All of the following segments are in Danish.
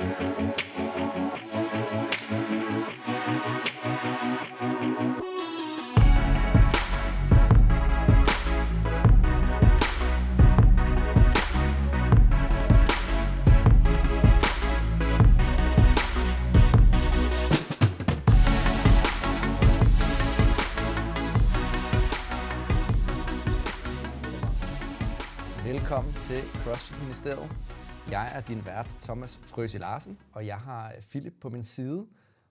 Velkommen til CrossFit Ministeriet. Jeg er din vært, Thomas Frøsi Larsen, og jeg har øh, Philip på min side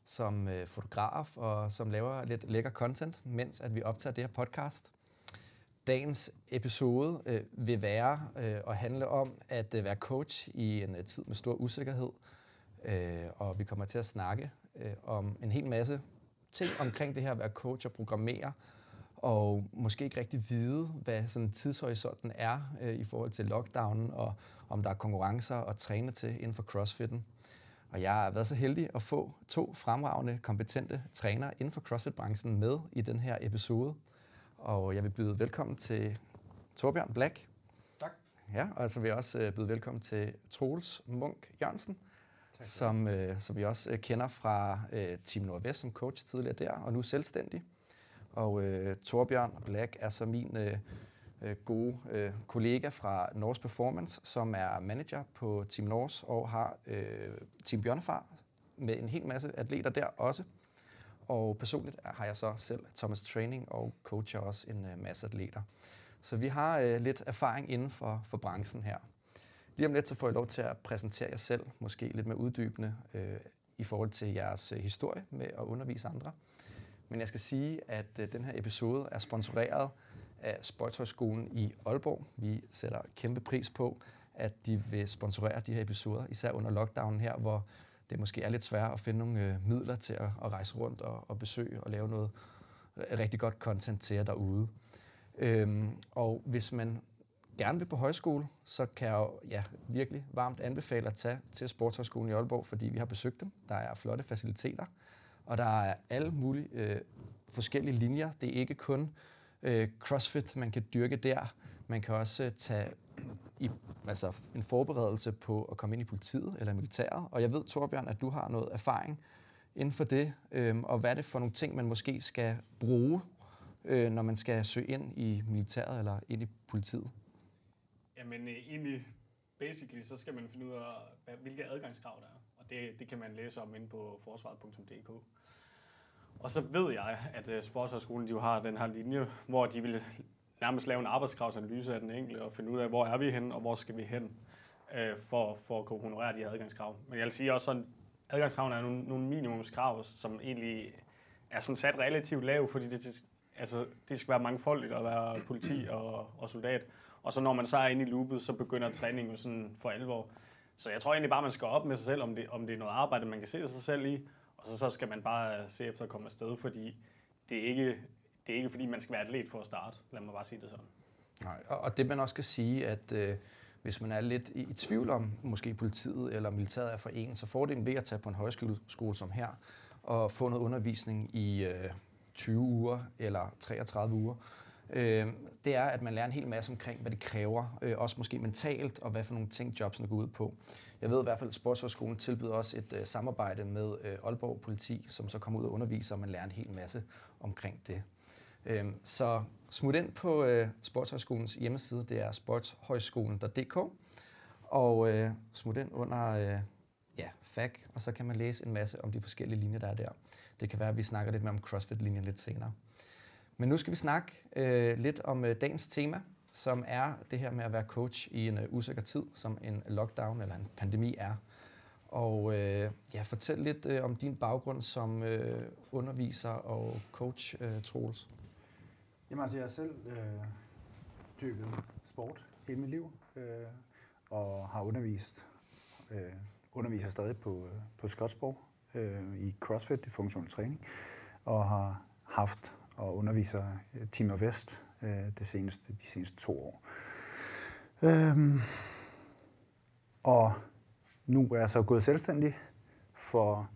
som øh, fotograf og som laver lidt lækker content, mens at vi optager det her podcast. Dagens episode øh, vil være øh, at handle om at øh, være coach i en øh, tid med stor usikkerhed. Øh, og vi kommer til at snakke øh, om en hel masse ting omkring det her at være coach og programmere, og måske ikke rigtig vide, hvad sådan tidshorisonten er øh, i forhold til lockdownen, og om der er konkurrencer at træne til inden for crossfitten. Og jeg har været så heldig at få to fremragende, kompetente trænere inden for CrossFit-branchen med i den her episode. Og jeg vil byde velkommen til Torbjørn Black. Tak. Ja, og så vil jeg også øh, byde velkommen til Troels Munk Jørgensen, som, øh, som vi også øh, kender fra øh, Team Nordvest som coach tidligere der, og nu selvstændig. Og øh, Torbjørn Black er så min øh, øh, gode øh, kollega fra Norse Performance, som er manager på Team Norse og har øh, Team Bjørnefar med en hel masse atleter der også. Og personligt har jeg så selv Thomas Training og coacher også en øh, masse atleter. Så vi har øh, lidt erfaring inden for, for branchen her. Lige om lidt så får jeg lov til at præsentere jer selv, måske lidt mere uddybende øh, i forhold til jeres øh, historie med at undervise andre. Men jeg skal sige, at øh, den her episode er sponsoreret af Sportshøjskolen i Aalborg. Vi sætter kæmpe pris på, at de vil sponsorere de her episoder, især under lockdownen her, hvor det måske er lidt svært at finde nogle øh, midler til at, at rejse rundt og, og besøge og lave noget øh, rigtig godt content til jer derude. Øhm, og hvis man gerne vil på højskole, så kan jeg jo ja, virkelig varmt anbefale at tage til Sportshøjskolen i Aalborg, fordi vi har besøgt dem. Der er flotte faciliteter, og der er alle mulige øh, forskellige linjer. Det er ikke kun øh, CrossFit, man kan dyrke der. Man kan også øh, tage i, altså en forberedelse på at komme ind i politiet eller militæret. Og jeg ved, Torbjørn, at du har noget erfaring inden for det, øh, og hvad er det for nogle ting, man måske skal bruge, øh, når man skal søge ind i militæret eller ind i politiet? Jamen øh, egentlig, basically, så skal man finde ud af, hvilke adgangskrav der er. Og det, det kan man læse om inde på forsvaret.dk. Og så ved jeg, at øh, Sportshøjskolen de jo har den her linje, hvor de vil nærmest lave en arbejdskravsanalyse af den enkelte og finde ud af, hvor er vi hen og hvor skal vi hen uh, for, for at kunne honorere de her adgangskrav. Men jeg vil sige også sådan, adgangskravene er nogle, nogle minimumskrav, som egentlig er sådan sat relativt lav, fordi det, altså, det skal være mangfoldigt at være politi og, og soldat. Og så når man så er inde i loopet, så begynder træningen jo sådan for alvor. Så jeg tror egentlig bare, man skal op med sig selv, om det, om det er noget arbejde, man kan se sig selv i, og så, så skal man bare øh, se efter at komme afsted, fordi det er ikke, det er ikke fordi, man skal være atlet for at starte. Lad mig bare sige det sådan. Nej, og, det man også skal sige, at øh, hvis man er lidt i, i tvivl om, måske politiet eller militæret er for en, så får det en ved at tage på en højskole som her, og få noget undervisning i øh, 20 uger eller 33 uger, øh, det er, at man lærer en hel masse omkring, hvad det kræver, øh, også måske mentalt, og hvad for nogle ting jobsene går ud på. Jeg ved i hvert fald, at Sportshøjskolen tilbyder også et øh, samarbejde med øh, Aalborg Politi, som så kommer ud og underviser, og man lærer en hel masse omkring det. Øh, så smut ind på øh, Sportshøjskolens hjemmeside, det er sportshøjskolen.dk, og øh, smut ind under øh, ja, FAG, og så kan man læse en masse om de forskellige linjer, der er der. Det kan være, at vi snakker lidt mere om CrossFit-linjen lidt senere. Men nu skal vi snakke øh, lidt om øh, dagens tema, som er det her med at være coach i en øh, usikker tid, som en lockdown eller en pandemi er. Og øh, ja, fortæl lidt øh, om din baggrund som øh, underviser og coach, øh, Troels. Jamen altså, jeg har selv øh, dykket sport hele mit liv, øh, og har undervist, øh, underviser stadig på, øh, på Skotsborg øh, i CrossFit, i funktionel træning, og har haft og underviser øh, Team of Vest øh, det seneste, de seneste to år. Øhm, og nu er jeg så gået selvstændig for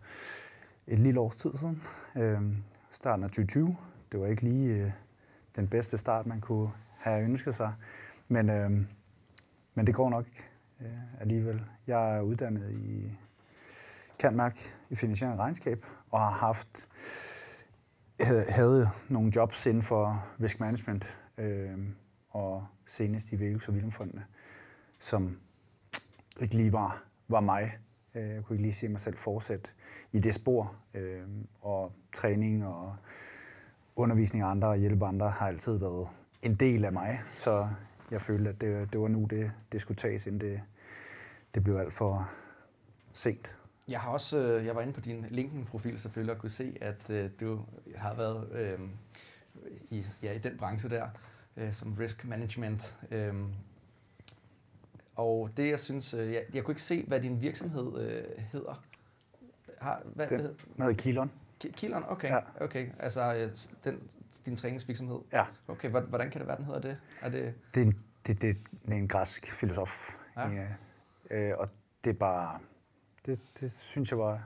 et lille års tid siden. Øhm, starten af 2020. Det var ikke lige øh, den bedste start, man kunne have ønsket sig. Men, øhm, men det går nok øh, alligevel. Jeg er uddannet i kan i finansiering og regnskab, og har haft havde nogle jobs inden for risk management, øh, og senest i Velux og Vilumfondene, som ikke lige var, var mig. Øh, jeg kunne ikke lige se mig selv fortsætte i det spor, øh, og træning og undervisning af andre og hjælpe andre har altid været en del af mig, så jeg følte, at det, det var nu, det, det skulle tages, inden det, det blev alt for sent. Jeg har også, øh, jeg var inde på din LinkedIn-profil selvfølgelig og kunne se, at øh, du har været øh, i, ja, i den branche der, øh, som risk management. Øh, og det, jeg synes, øh, jeg, jeg kunne ikke se, hvad din virksomhed øh, hedder. Har, hvad, den, den hedder Kilon. Kilon, okay. Ja. okay. Altså øh, den, din træningsvirksomhed? Ja. Okay, hvordan kan det være, den hedder det? Er det... Det, det, det, det er en græsk filosof. Ja. Ja, øh, og det er bare det, det synes jeg var,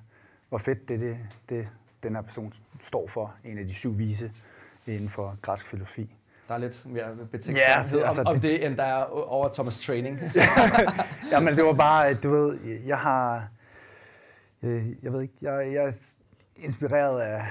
var fedt, det, det, det den her person står for, en af de syv vise inden for græsk filosofi. Der er lidt mere betænkt ja, det, altså, om, om det, end der er over Thomas Training. ja, men det var bare, du ved, jeg har, jeg, jeg ved ikke, jeg, jeg er inspireret af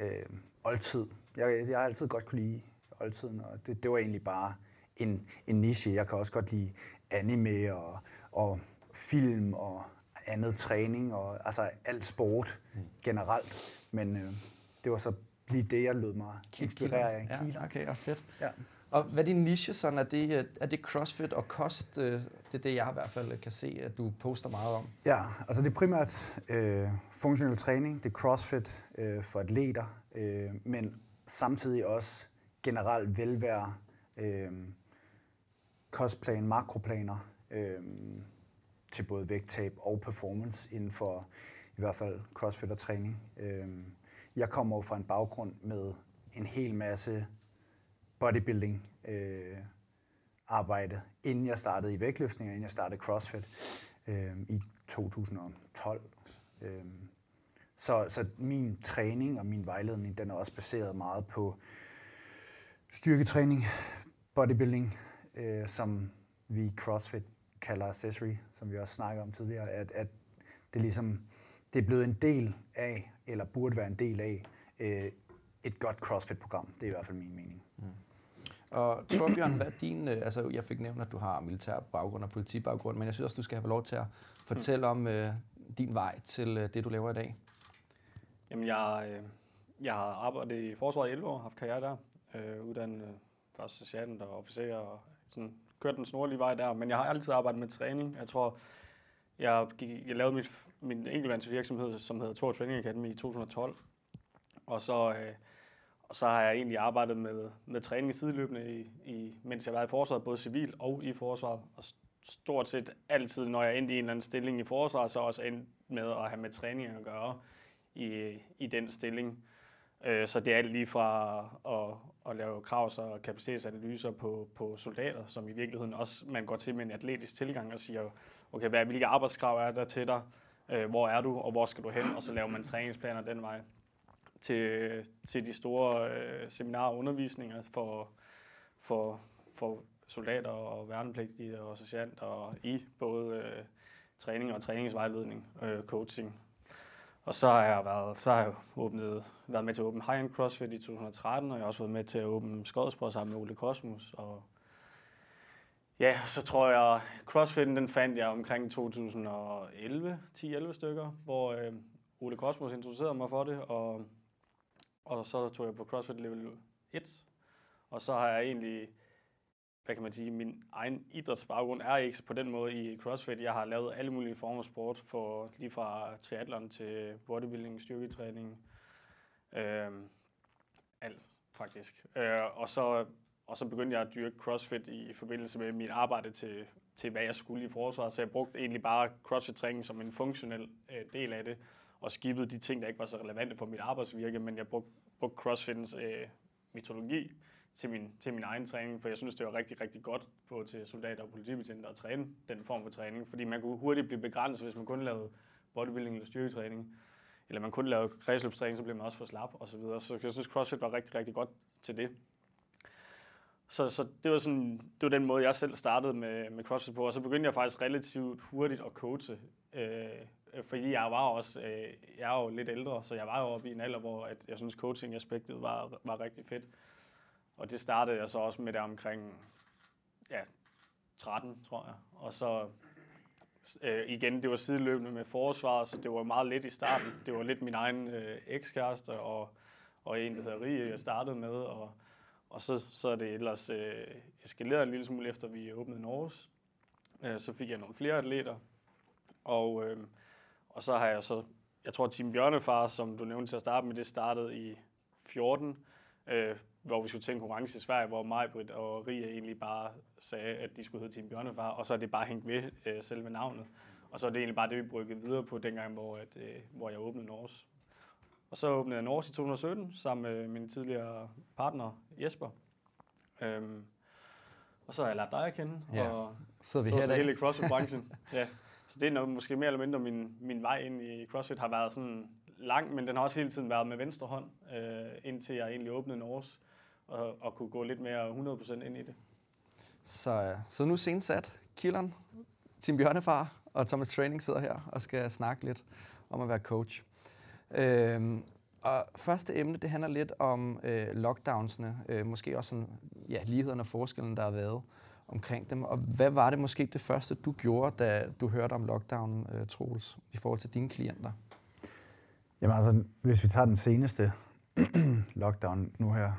øh, oldtid. Jeg, jeg har altid godt kunne lide oldtiden, og det, det var egentlig bare en, en niche. Jeg kan også godt lide anime og, og film og andet træning og altså alt sport mm. generelt. Men øh, det var så lige det, jeg lød mig inspirere af. Ja, okay, og fedt. Ja. Og hvad er din niche sådan? Er det, øh, er det CrossFit og kost? Øh, det er det, jeg i hvert fald kan se, at du poster meget om. Ja, altså det er primært øh, funktionel træning, det er CrossFit øh, for atleter, øh, men samtidig også generelt velvære, øh, kostplan, makroplaner, øh, til både vægttab og performance inden for i hvert fald crossfit og træning. Øhm, jeg kommer jo fra en baggrund med en hel masse bodybuilding øh, arbejde, inden jeg startede i vægtløftning, inden jeg startede CrossFit øh, i 2012. Øh, så, så min træning og min vejledning, den er også baseret meget på styrketræning, bodybuilding, øh, som vi i CrossFit kalder accessory, som vi også snakker om tidligere, at, at det ligesom det er blevet en del af, eller burde være en del af, øh, et godt CrossFit-program. Det er i hvert fald min mening. Mm. Og Torbjørn, hvad er din, øh, altså jeg fik nævnt, at du har militær baggrund og politibaggrund, men jeg synes også, du skal have lov til at fortælle mm. om øh, din vej til øh, det, du laver i dag. Jamen, jeg, øh, jeg har arbejdet i forsvaret i 11 år, haft karriere der, øh, uddannet øh, først sergeant og officer og sådan kørte den snorlige vej der, men jeg har altid arbejdet med træning. Jeg tror, jeg, gik, jeg lavede mit, min enkeltmandsvirksomhed, som hedder Tor Training Academy i 2012. Og så, øh, og så har jeg egentlig arbejdet med, med træning sideløbende, i, i, mens jeg var i forsvaret, både civil og i forsvaret. Og stort set altid, når jeg endte i en eller anden stilling i forsvaret, så også endt med at have med træning at gøre i, i den stilling. Øh, så det er alt lige fra at, at lave kravs- og kapacitetsanalyser på, på soldater, som i virkeligheden også man går til med en atletisk tilgang og siger, okay, hvad, hvilke arbejdskrav er der til dig, øh, hvor er du, og hvor skal du hen, og så laver man træningsplaner den vej til, til de store øh, seminarer og undervisninger for, for, for soldater og værnepligtige og sergeant og i både øh, træning og træningsvejledning, øh, coaching og så har jeg været, så har jeg åbnet, været med til at åbne High End CrossFit i 2013, og jeg har også været med til at åbne Skodsborg sammen med Ole Kosmos. Og ja, så tror jeg, CrossFit den fandt jeg omkring 2011, 10-11 stykker, hvor øh, Ole Kosmos introducerede mig for det, og, og så tog jeg på CrossFit Level 1. Og så har jeg egentlig hvad kan man sige, min egen idrætsbaggrund er ikke på den måde i CrossFit. Jeg har lavet alle mulige former for sport, for lige fra triathlon til bodybuilding, styrketræning, øh, alt faktisk. Øh, og, så, og så begyndte jeg at dyrke CrossFit i forbindelse med mit arbejde til, til hvad jeg skulle i forsvaret. Så jeg brugte egentlig bare CrossFit-træning som en funktionel øh, del af det, og skippede de ting, der ikke var så relevante for mit arbejdsvirke, men jeg brugte, brugte CrossFitens øh, mitologi til min, til min egen træning, for jeg synes, det var rigtig, rigtig godt på til soldater og politibetjente at træne den form for træning, fordi man kunne hurtigt blive begrænset, hvis man kun lavede bodybuilding eller styrketræning, eller man kun lavede kredsløbstræning, så blev man også for slap og så videre. Så jeg synes, CrossFit var rigtig, rigtig godt til det. Så, så det, var sådan, det var den måde, jeg selv startede med, med CrossFit på, og så begyndte jeg faktisk relativt hurtigt at coache øh, fordi jeg var også, øh, jeg er jo lidt ældre, så jeg var jo oppe i en alder, hvor at jeg synes coaching-aspektet var, var rigtig fedt. Og det startede jeg så også med der omkring ja, 13, tror jeg. Og så øh, igen, det var sideløbende med forsvaret, så det var meget lidt i starten. Det var lidt min egen øh, ekskæreste og, og en, der hedder Rie, jeg startede med. Og, og så, så er det ellers øh, eskaleret en lille smule efter, vi åbnede Norges. Øh, så fik jeg nogle flere atleter. Og, øh, og så har jeg så, jeg tror Team Bjørnefar, som du nævnte til at starte med, det startede i 14. Øh, hvor vi skulle til en konkurrence i Sverige, hvor Majbrit og Rie egentlig bare sagde, at de skulle hedde Team Bjørnefar, og så er det bare hængt ved øh, selve navnet. Og så er det egentlig bare det, vi brugte videre på dengang, hvor, at, øh, hvor jeg åbnede Norge. Og så åbnede jeg Norge i 2017 sammen med min tidligere partner Jesper. Øhm, og så har jeg lært dig at kende, ja. og så vi her hele CrossFit-branchen. ja. Så det er nok måske mere eller mindre min, min vej ind i CrossFit har været sådan lang, men den har også hele tiden været med venstre hånd, øh, indtil jeg egentlig åbnede Norge og, og kunne gå lidt mere 100% ind i det. Så, så nu sat Killeren, Tim Bjørnefar og Thomas Training sidder her og skal snakke lidt om at være coach. Øhm, og første emne, det handler lidt om øh, lockdownsene, øh, måske også sådan, ja, lighederne og forskellen, der har været omkring dem. Og hvad var det måske det første, du gjorde, da du hørte om lockdown, øh, Troels, i forhold til dine klienter? Jamen altså, hvis vi tager den seneste lockdown nu her,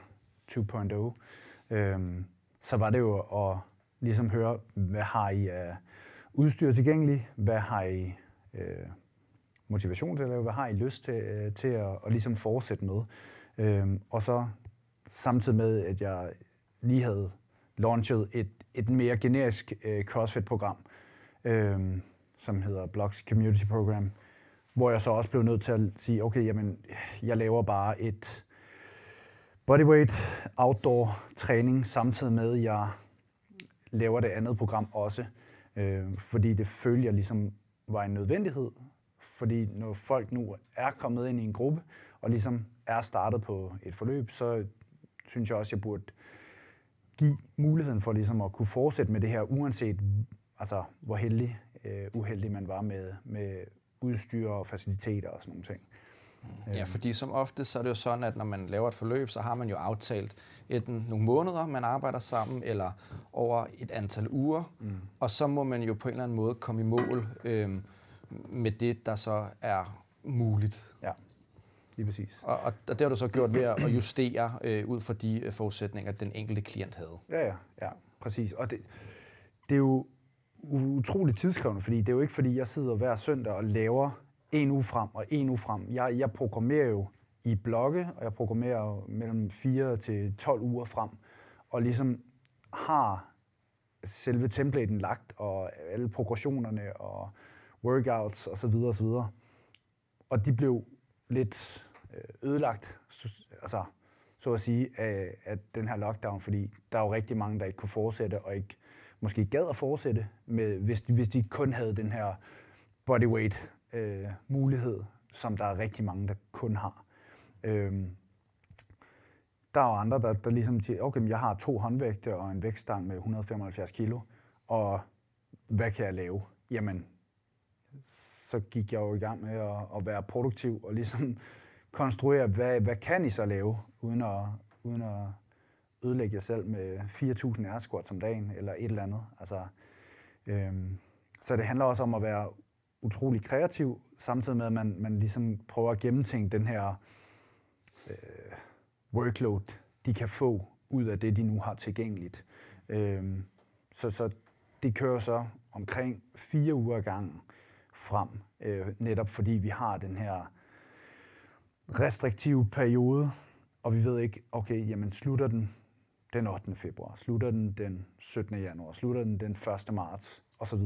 2.0, øhm, så var det jo at ligesom høre, hvad har I af udstyr tilgængeligt, hvad har I øh, motivation til at lave, hvad har I lyst til, øh, til at, at ligesom fortsætte med. Øhm, og så samtidig med, at jeg lige havde launchet et, et mere generisk øh, CrossFit-program, øh, som hedder Blocks Community Program, hvor jeg så også blev nødt til at sige, okay, jamen, jeg laver bare et bodyweight outdoor træning, samtidig med, at jeg laver det andet program også. Øh, fordi det følger ligesom var en nødvendighed. Fordi når folk nu er kommet ind i en gruppe, og ligesom er startet på et forløb, så synes jeg også, at jeg burde give muligheden for ligesom at kunne fortsætte med det her, uanset altså, hvor heldig, øh, uheldig man var med, med udstyr og faciliteter og sådan nogle ting. Ja, fordi som ofte så er det jo sådan, at når man laver et forløb, så har man jo aftalt enten nogle måneder, man arbejder sammen, eller over et antal uger, mm. og så må man jo på en eller anden måde komme i mål øh, med det, der så er muligt. Ja, lige præcis. Og, og, og det har du så gjort ved at justere øh, ud fra de øh, forudsætninger, den enkelte klient havde. Ja, ja, ja præcis. Og det, det er jo utroligt tidskrævende, fordi det er jo ikke, fordi jeg sidder hver søndag og laver en uge frem og en uge frem. Jeg, jeg programmerer jo i blokke, og jeg programmerer mellem 4 til 12 uger frem, og ligesom har selve templaten lagt, og alle progressionerne og workouts osv. osv. Og og de blev lidt øh, ødelagt, altså, så at sige, af, af den her lockdown, fordi der er jo rigtig mange, der ikke kunne fortsætte, og ikke måske gad at fortsætte, med, hvis, de, hvis de kun havde den her bodyweight øh, mulighed, som der er rigtig mange, der kun har. Øhm, der er jo andre, der, der ligesom siger, okay, jeg har to håndvægte og en vægtstang med 175 kilo, og hvad kan jeg lave? Jamen, så gik jeg jo i gang med at, at være produktiv og ligesom konstruere, hvad, hvad kan I så lave, uden at, uden at ødelægge jer selv med 4.000 air squats om dagen, eller et eller andet. Altså, øhm, så det handler også om at være utrolig kreativ, samtidig med, at man, man ligesom prøver at gennemtænke den her øh, workload, de kan få ud af det, de nu har tilgængeligt. Øh, så, så det kører så omkring fire uger gang frem, øh, netop fordi vi har den her restriktive periode, og vi ved ikke, okay, jamen slutter den den 8. februar, slutter den den 17. januar, slutter den den 1. marts osv.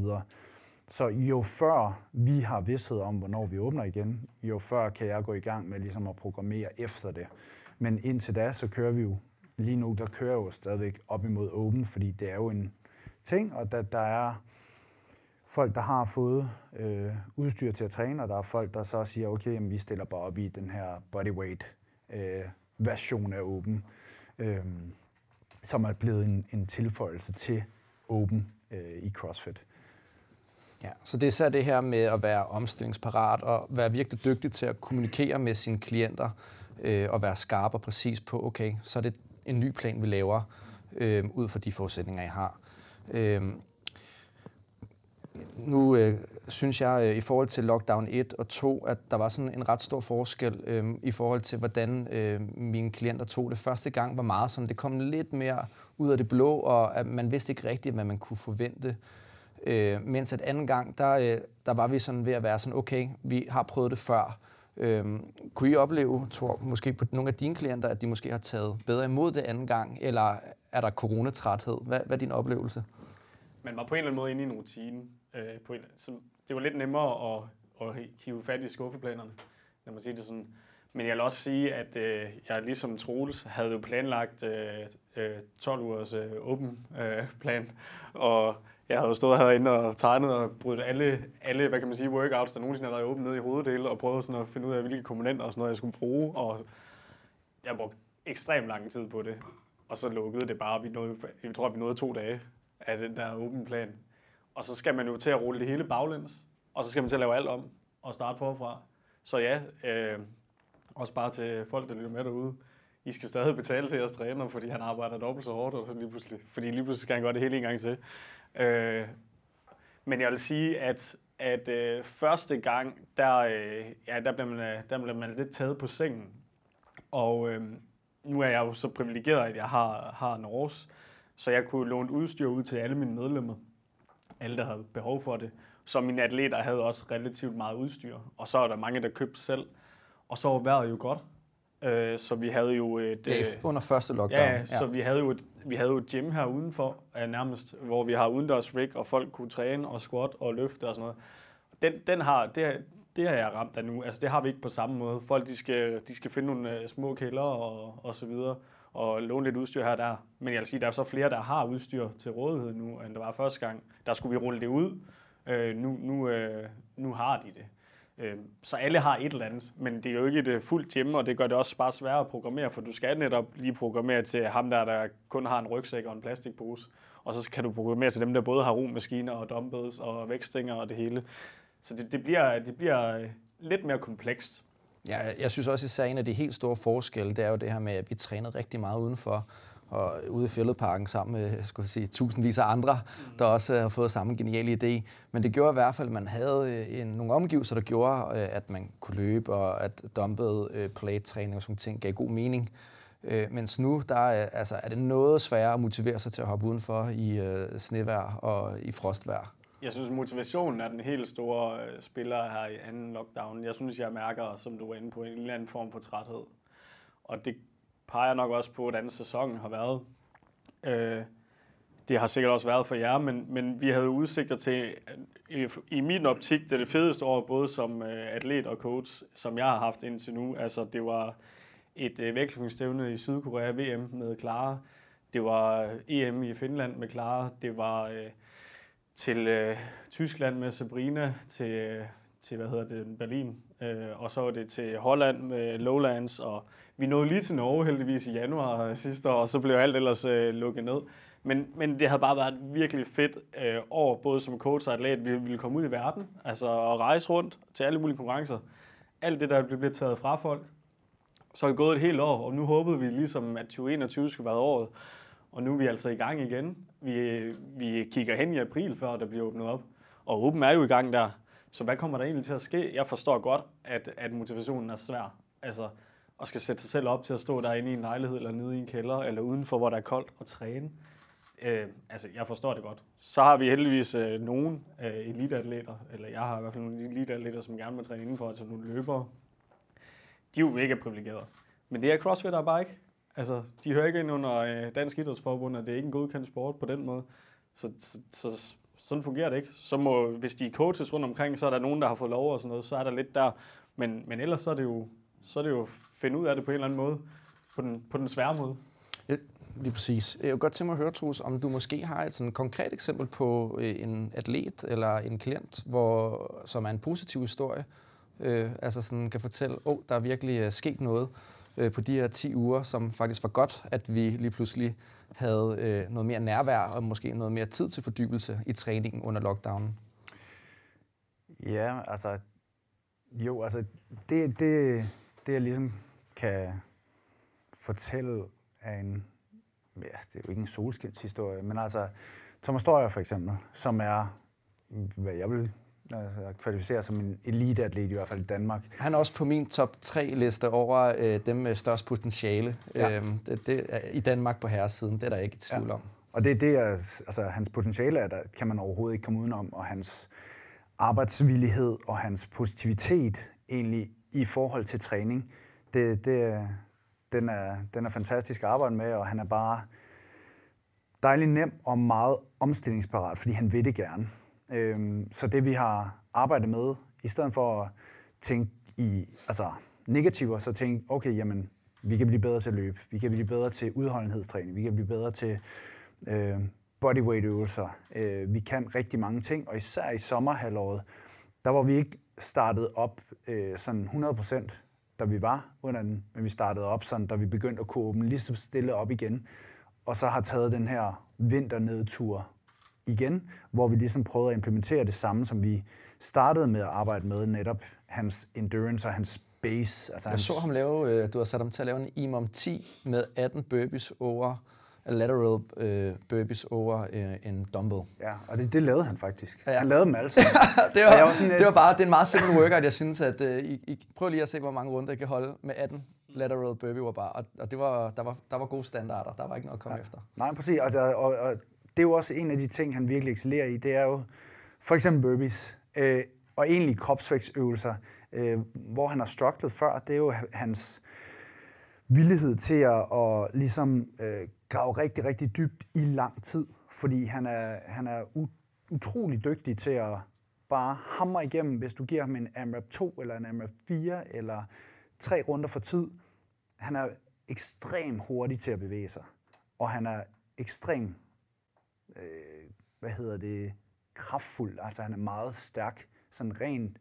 Så jo før vi har vidsthed om, hvornår vi åbner igen, jo før kan jeg gå i gang med ligesom at programmere efter det. Men indtil da, så kører vi jo, lige nu, der kører jo stadigvæk op imod åben, fordi det er jo en ting, og der, der er folk, der har fået øh, udstyr til at træne, og der er folk, der så siger, okay, jamen, vi stiller bare op i den her bodyweight øh, version af åben, øh, som er blevet en, en tilføjelse til åben øh, i CrossFit. Ja, så det er så det her med at være omstillingsparat og være virkelig dygtig til at kommunikere med sine klienter øh, og være skarp og præcis på, okay, så er det en ny plan, vi laver øh, ud fra de forudsætninger, I har. Øh, nu øh, synes jeg øh, i forhold til lockdown 1 og 2, at der var sådan en ret stor forskel øh, i forhold til, hvordan øh, mine klienter tog det. Første gang var meget sådan, det kom lidt mere ud af det blå, og at man vidste ikke rigtigt, hvad man kunne forvente. Øh, mens at anden gang, der, øh, der var vi sådan ved at være sådan, okay, vi har prøvet det før. Øh, kunne I opleve, tror måske på nogle af dine klienter, at de måske har taget bedre imod det anden gang, eller er der coronatræthed? Hvad, hvad er din oplevelse? Man var på en eller anden måde inde i en rutine. Øh, på en, så det var lidt nemmere at, at hive fat i skuffeplanerne, når man siger det sådan. Men jeg vil også sige, at øh, jeg ligesom Troels havde jo planlagt øh, øh 12 ugers øh, åben øh, plan, og jeg havde stået herinde og tegnet og brudt alle, alle hvad kan man sige, workouts, der nogensinde har været åbent ned i hoveddelen, og prøvet sådan at finde ud af, hvilke komponenter og sådan noget, jeg skulle bruge, og jeg brugte ekstremt lang tid på det. Og så lukkede det bare, vi nåede, jeg tror, vi nåede to dage af den der åben plan. Og så skal man jo til at rulle det hele baglæns, og så skal man til at lave alt om og starte forfra. Så ja, øh, også bare til folk, der lytter med derude. I skal stadig betale til jeres træner, fordi han arbejder dobbelt så hårdt, og så lige pludselig, fordi lige pludselig skal han gøre det hele en gang til. Øh, men jeg vil sige, at, at øh, første gang, der, øh, ja, der, blev man, øh, der blev man lidt taget på sengen. Og øh, nu er jeg jo så privilegeret, at jeg har, har Norge, så jeg kunne låne udstyr ud til alle mine medlemmer. Alle, der havde behov for det. Så mine atleter havde også relativt meget udstyr. Og så er der mange, der købte selv. Og så var vejret jo godt. Øh, så vi havde jo et... Det er øh, under første lockdown. Ja, ja, så vi havde jo et, vi havde jo et gym her udenfor, uh, nærmest, hvor vi har udendørs rig, og folk kunne træne og squat og løfte og sådan noget. Den, den har, det, det har jeg ramt af nu. Altså, det har vi ikke på samme måde. Folk, de skal, de skal finde nogle uh, små kælder og, og så videre, og låne lidt udstyr her og der. Men jeg vil sige, der er så flere, der har udstyr til rådighed nu, end der var første gang. Der skulle vi rulle det ud. Uh, nu, nu, uh, nu har de det. Øh, så alle har et eller andet, men det er jo ikke et øh, fuldt gym, og det gør det også bare sværere at programmere, for du skal netop lige programmere til ham der, der kun har en rygsæk og en plastikpose, og så kan du programmere til dem, der både har rummaskiner og dumbbells og vækstinger og det hele. Så det, det, bliver, det bliver øh, lidt mere komplekst. Ja, jeg synes også især en af de helt store forskelle, det er jo det her med, at vi trænede rigtig meget udenfor og ude i fældeparken sammen med skulle sige, tusindvis af andre, mm. der også har fået samme geniale idé. Men det gjorde i hvert fald, at man havde øh, en, nogle omgivelser, der gjorde, øh, at man kunne løbe, og at dumpet øh, plate-træning og sådan ting gav god mening. Øh, mens nu der er, altså, er det noget sværere at motivere sig til at hoppe udenfor i øh, snevejr og i frostvejr. Jeg synes, motivationen er den helt store øh, spiller her i anden lockdown. Jeg synes, jeg mærker, som du var inde på, en eller anden form for træthed. Og det peger nok også på, hvordan sæsonen har været. Øh, det har sikkert også været for jer, men, men vi havde udsigter til, i, i min optik, det er det fedeste år, både som øh, atlet og coach, som jeg har haft indtil nu. Altså, det var et øh, i Sydkorea, VM med Clara. Det var øh, EM i Finland med Clara. Det var øh, til øh, Tyskland med Sabrina, til, øh, til hvad hedder det, Berlin. Øh, og så var det til Holland med Lowlands, og vi nåede lige til Norge heldigvis i januar øh, sidste år, og så blev alt ellers øh, lukket ned. Men, men det havde bare været et virkelig fedt øh, år, både som coach og atlet. Vi ville komme ud i verden, altså at rejse rundt til alle mulige konkurrencer. Alt det, der blev taget fra folk. Så er det gået et helt år, og nu håbede vi ligesom, at 2021 skulle være året. Og nu er vi altså i gang igen. Vi, vi kigger hen i april, før der bliver åbnet op. Og Åben er jo i gang der. Så hvad kommer der egentlig til at ske? Jeg forstår godt, at, at motivationen er svær. Altså, og skal sætte sig selv op til at stå derinde i en lejlighed, eller nede i en kælder, eller udenfor, hvor der er koldt, og træne. Øh, altså, jeg forstår det godt. Så har vi heldigvis øh, nogle øh, eliteatleter, eller jeg har i hvert fald nogle eliteatleter, som gerne vil træne indenfor, altså nogle løbere. De er jo mega privilegerede. Men det er crossfitter bare ikke. Altså, de hører ikke ind under øh, Dansk Idrætsforbund, og det er ikke en godkendt sport på den måde. Så, så, så sådan fungerer det ikke. Så må, hvis de er coaches rundt omkring, så er der nogen, der har fået lov og sådan noget, så er der lidt der. Men, men ellers så er det jo, så er det jo finde ud af det på en eller anden måde, på den, på den svære måde. Ja, lige præcis. Jeg vil godt tænke mig at høre, Troels, om du måske har et sådan konkret eksempel på øh, en atlet eller en klient, hvor, som er en positiv historie, øh, altså sådan kan fortælle, åh, oh, der er virkelig øh, sket noget øh, på de her 10 uger, som faktisk var godt, at vi lige pludselig havde øh, noget mere nærvær og måske noget mere tid til fordybelse i træningen under lockdownen. Ja, altså, jo, altså, det, det, det jeg ligesom kan fortælle af en, ja, det er jo ikke en solskinshistorie, men altså, Thomas Støjer for eksempel, som er, hvad jeg vil altså, kvalificere som en eliteatlet i hvert fald i Danmark. Han er også på min top 3 liste over øh, dem med størst potentiale ja. øhm, det, det er, i Danmark på herresiden. Det er der ikke i tvivl ja. om. Og det, det er, altså, hans potentiale er, der kan man overhovedet ikke komme udenom, og hans arbejdsvillighed og hans positivitet egentlig i forhold til træning, det, det, den, er, den er fantastisk at arbejde med, og han er bare dejlig nem og meget omstillingsparat, fordi han vil det gerne. Øhm, så det vi har arbejdet med, i stedet for at tænke i altså, negativer, så tænke, okay, jamen, vi kan blive bedre til at løbe, vi kan blive bedre til udholdenhedstræning, vi kan blive bedre til øh, bodyweight-øvelser. Øh, vi kan rigtig mange ting, og især i sommerhalvåret, der var vi ikke startet op øh, sådan 100% da vi var under den, men vi startede op sådan, da vi begyndte at kunne åbne lige så stille op igen, og så har taget den her vinternedtur igen, hvor vi ligesom prøvede at implementere det samme, som vi startede med at arbejde med, netop hans endurance og hans base. Altså Jeg hans... så ham lave, øh, du har sat ham til at lave en IMOM 10 med 18 burpees over lateral øh, burpees over øh, en dumbbell. Ja, og det, det lavede han faktisk. Ja. Han lavede dem alle sammen. det, var, var sådan, det var bare det er en meget simpel workout, jeg synes, at øh, I, I, prøv lige at se, hvor mange runder I kan holde med 18 lateral burpee var bare, og, og det var, der, var, der var gode standarder, der var ikke noget at komme ja. efter. Nej, præcis, og, der, og, og det er jo også en af de ting, han virkelig excellerer i, det er jo for eksempel burpees, øh, og egentlig kropsvægtsøvelser, øh, hvor han har strugglet før, det er jo hans villighed til at og ligesom øh, grave rigtig, rigtig dybt i lang tid, fordi han er, han er utrolig dygtig til at bare hamre igennem, hvis du giver ham en AMRAP 2 eller en AMRAP 4 eller tre runder for tid. Han er ekstremt hurtig til at bevæge sig, og han er ekstremt, øh, hvad hedder det, kraftfuld. Altså han er meget stærk, sådan rent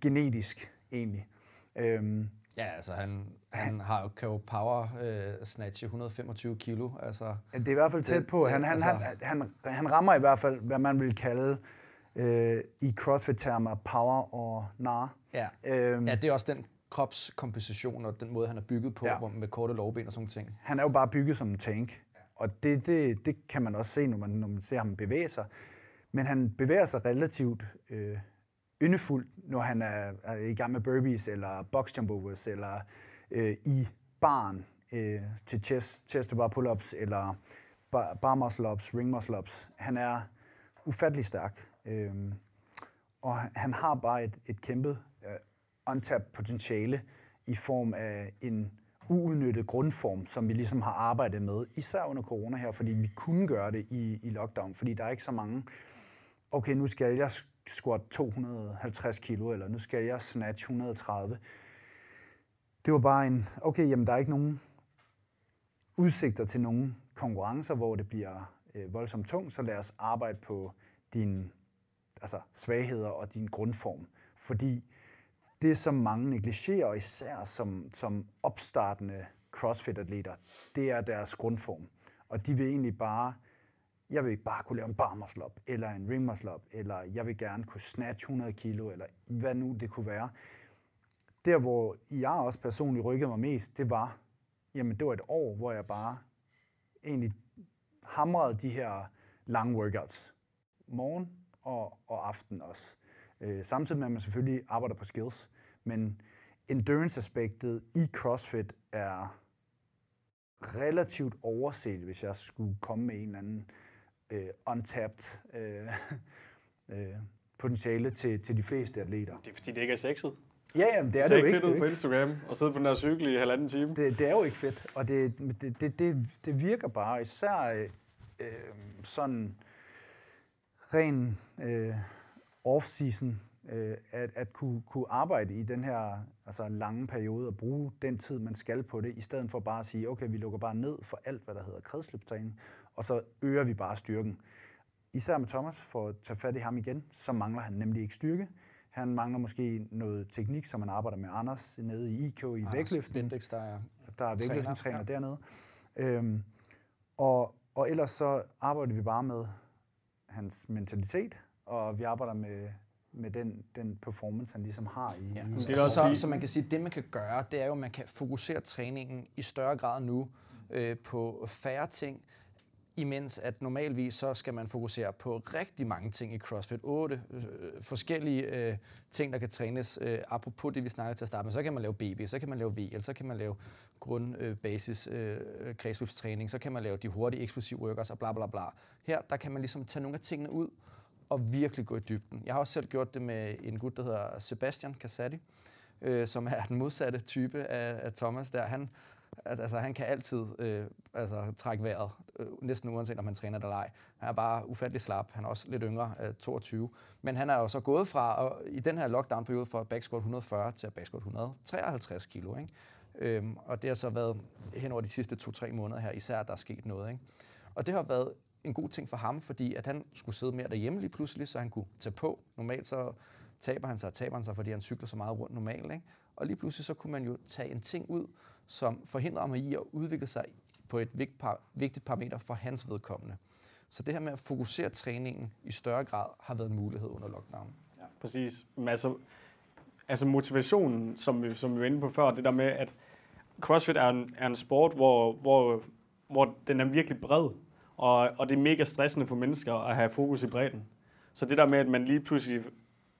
genetisk egentlig. Øhm, Ja, altså han, han har, kan jo power øh, snatche 125 kilo. Altså, det er i hvert fald tæt på. Han, han, altså, han, han, han rammer i hvert fald, hvad man vil kalde øh, i CrossFit-termer power og nar. Ja. Øhm, ja, det er også den kropskomposition og den måde, han er bygget på, ja. med korte lovben og sådan ting. Han er jo bare bygget som en tank. Og det, det, det kan man også se, når man, når man ser ham bevæge sig. Men han bevæger sig relativt øh, yndefuldt, når han er, er i gang med burpees, eller box overs, eller øh, i barn øh, til chest, chest to bar pull-ups, eller bar, bar muscle ups, ring muscle ups. Han er ufattelig stærk. Øh, og han har bare et, et kæmpe øh, untapped potentiale i form af en uudnyttet grundform, som vi ligesom har arbejdet med, især under corona her, fordi vi kunne gøre det i, i lockdown, fordi der er ikke så mange, okay, nu skal jeg squat 250 kilo, eller nu skal jeg snatch 130. Det var bare en, okay, jamen der er ikke nogen udsigter til nogen konkurrencer, hvor det bliver øh, voldsomt tungt, så lad os arbejde på dine altså, svagheder og din grundform. Fordi det, som mange negligerer, især som, som opstartende CrossFit-atleter, det er deres grundform. Og de vil egentlig bare jeg vil bare kunne lave en bar muscle up, eller en ring muscle up, eller jeg vil gerne kunne snatch 100 kilo, eller hvad nu det kunne være. Der, hvor jeg også personligt rykkede mig mest, det var, jamen det var et år, hvor jeg bare egentlig hamrede de her lange workouts. Morgen og, og aften også. Øh, samtidig med, at man selvfølgelig arbejder på skills. Men endurance-aspektet i CrossFit er relativt overset, hvis jeg skulle komme med en eller anden øh, untapped øh, øh, potentiale til, til de fleste atleter. Det er fordi, det ikke er sexet. Ja, jamen, det er det, det jo ikke. Det er på Instagram og sidde på den der cykel i halvanden time. Det, det er jo ikke fedt, og det, det, det, det, det virker bare især øh, sådan ren øh, off-season, øh, at, at kunne, kunne arbejde i den her altså lange periode og bruge den tid, man skal på det, i stedet for bare at sige, okay, vi lukker bare ned for alt, hvad der hedder kredsløbstræning, og så øger vi bare styrken. Især med Thomas, for at tage fat i ham igen, så mangler han nemlig ikke styrke. Han mangler måske noget teknik, som man arbejder med Anders nede i IK i vægtløften. Vindex, der er, der er vægtløftningstræner ja. dernede. Øhm, og, og ellers så arbejder vi bare med hans mentalitet, og vi arbejder med med den, den performance, han ligesom har i, Ja. det er også så, så man kan sige, at det man kan gøre, det er jo, at man kan fokusere træningen i større grad nu øh, på færre ting, imens at normalvis så skal man fokusere på rigtig mange ting i CrossFit. Otte øh, forskellige øh, ting, der kan trænes. Øh, apropos det, vi snakkede til at starte med, så kan man lave BB, så kan man lave VL, så kan man lave grund øh, basis øh, kredsløbstræning, så kan man lave de hurtige eksplosive workouts og bla bla bla. Her, der kan man ligesom tage nogle af tingene ud og virkelig gå i dybden. Jeg har også selv gjort det med en gut, der hedder Sebastian Cassati, øh, som er den modsatte type af, af Thomas der. Han, altså, han kan altid øh, altså, trække vejret, øh, næsten uanset om han træner eller ej. Han er bare ufattelig slap. Han er også lidt yngre, øh, 22. Men han er jo så gået fra, og i den her lockdown-periode, fra back squat 140 til back squat 153 kilo. Ikke? Øhm, og det har så været hen over de sidste to-tre måneder her, især der er sket noget. Ikke? Og det har været en god ting for ham, fordi at han skulle sidde mere derhjemme lige pludselig, så han kunne tage på. Normalt så taber han sig og taber han sig, fordi han cykler så meget rundt normalt. Ikke? Og lige pludselig så kunne man jo tage en ting ud, som forhindrer ham i at udvikle sig på et vigt par, vigtigt parameter for hans vedkommende. Så det her med at fokusere træningen i større grad har været en mulighed under lockdown. Ja, præcis. Men altså, altså motivationen, som vi, som vi var inde på før, det der med, at CrossFit er en, er en sport, hvor, hvor, hvor den er virkelig bred, og, og det er mega stressende for mennesker at have fokus i bredden. Så det der med, at man lige pludselig,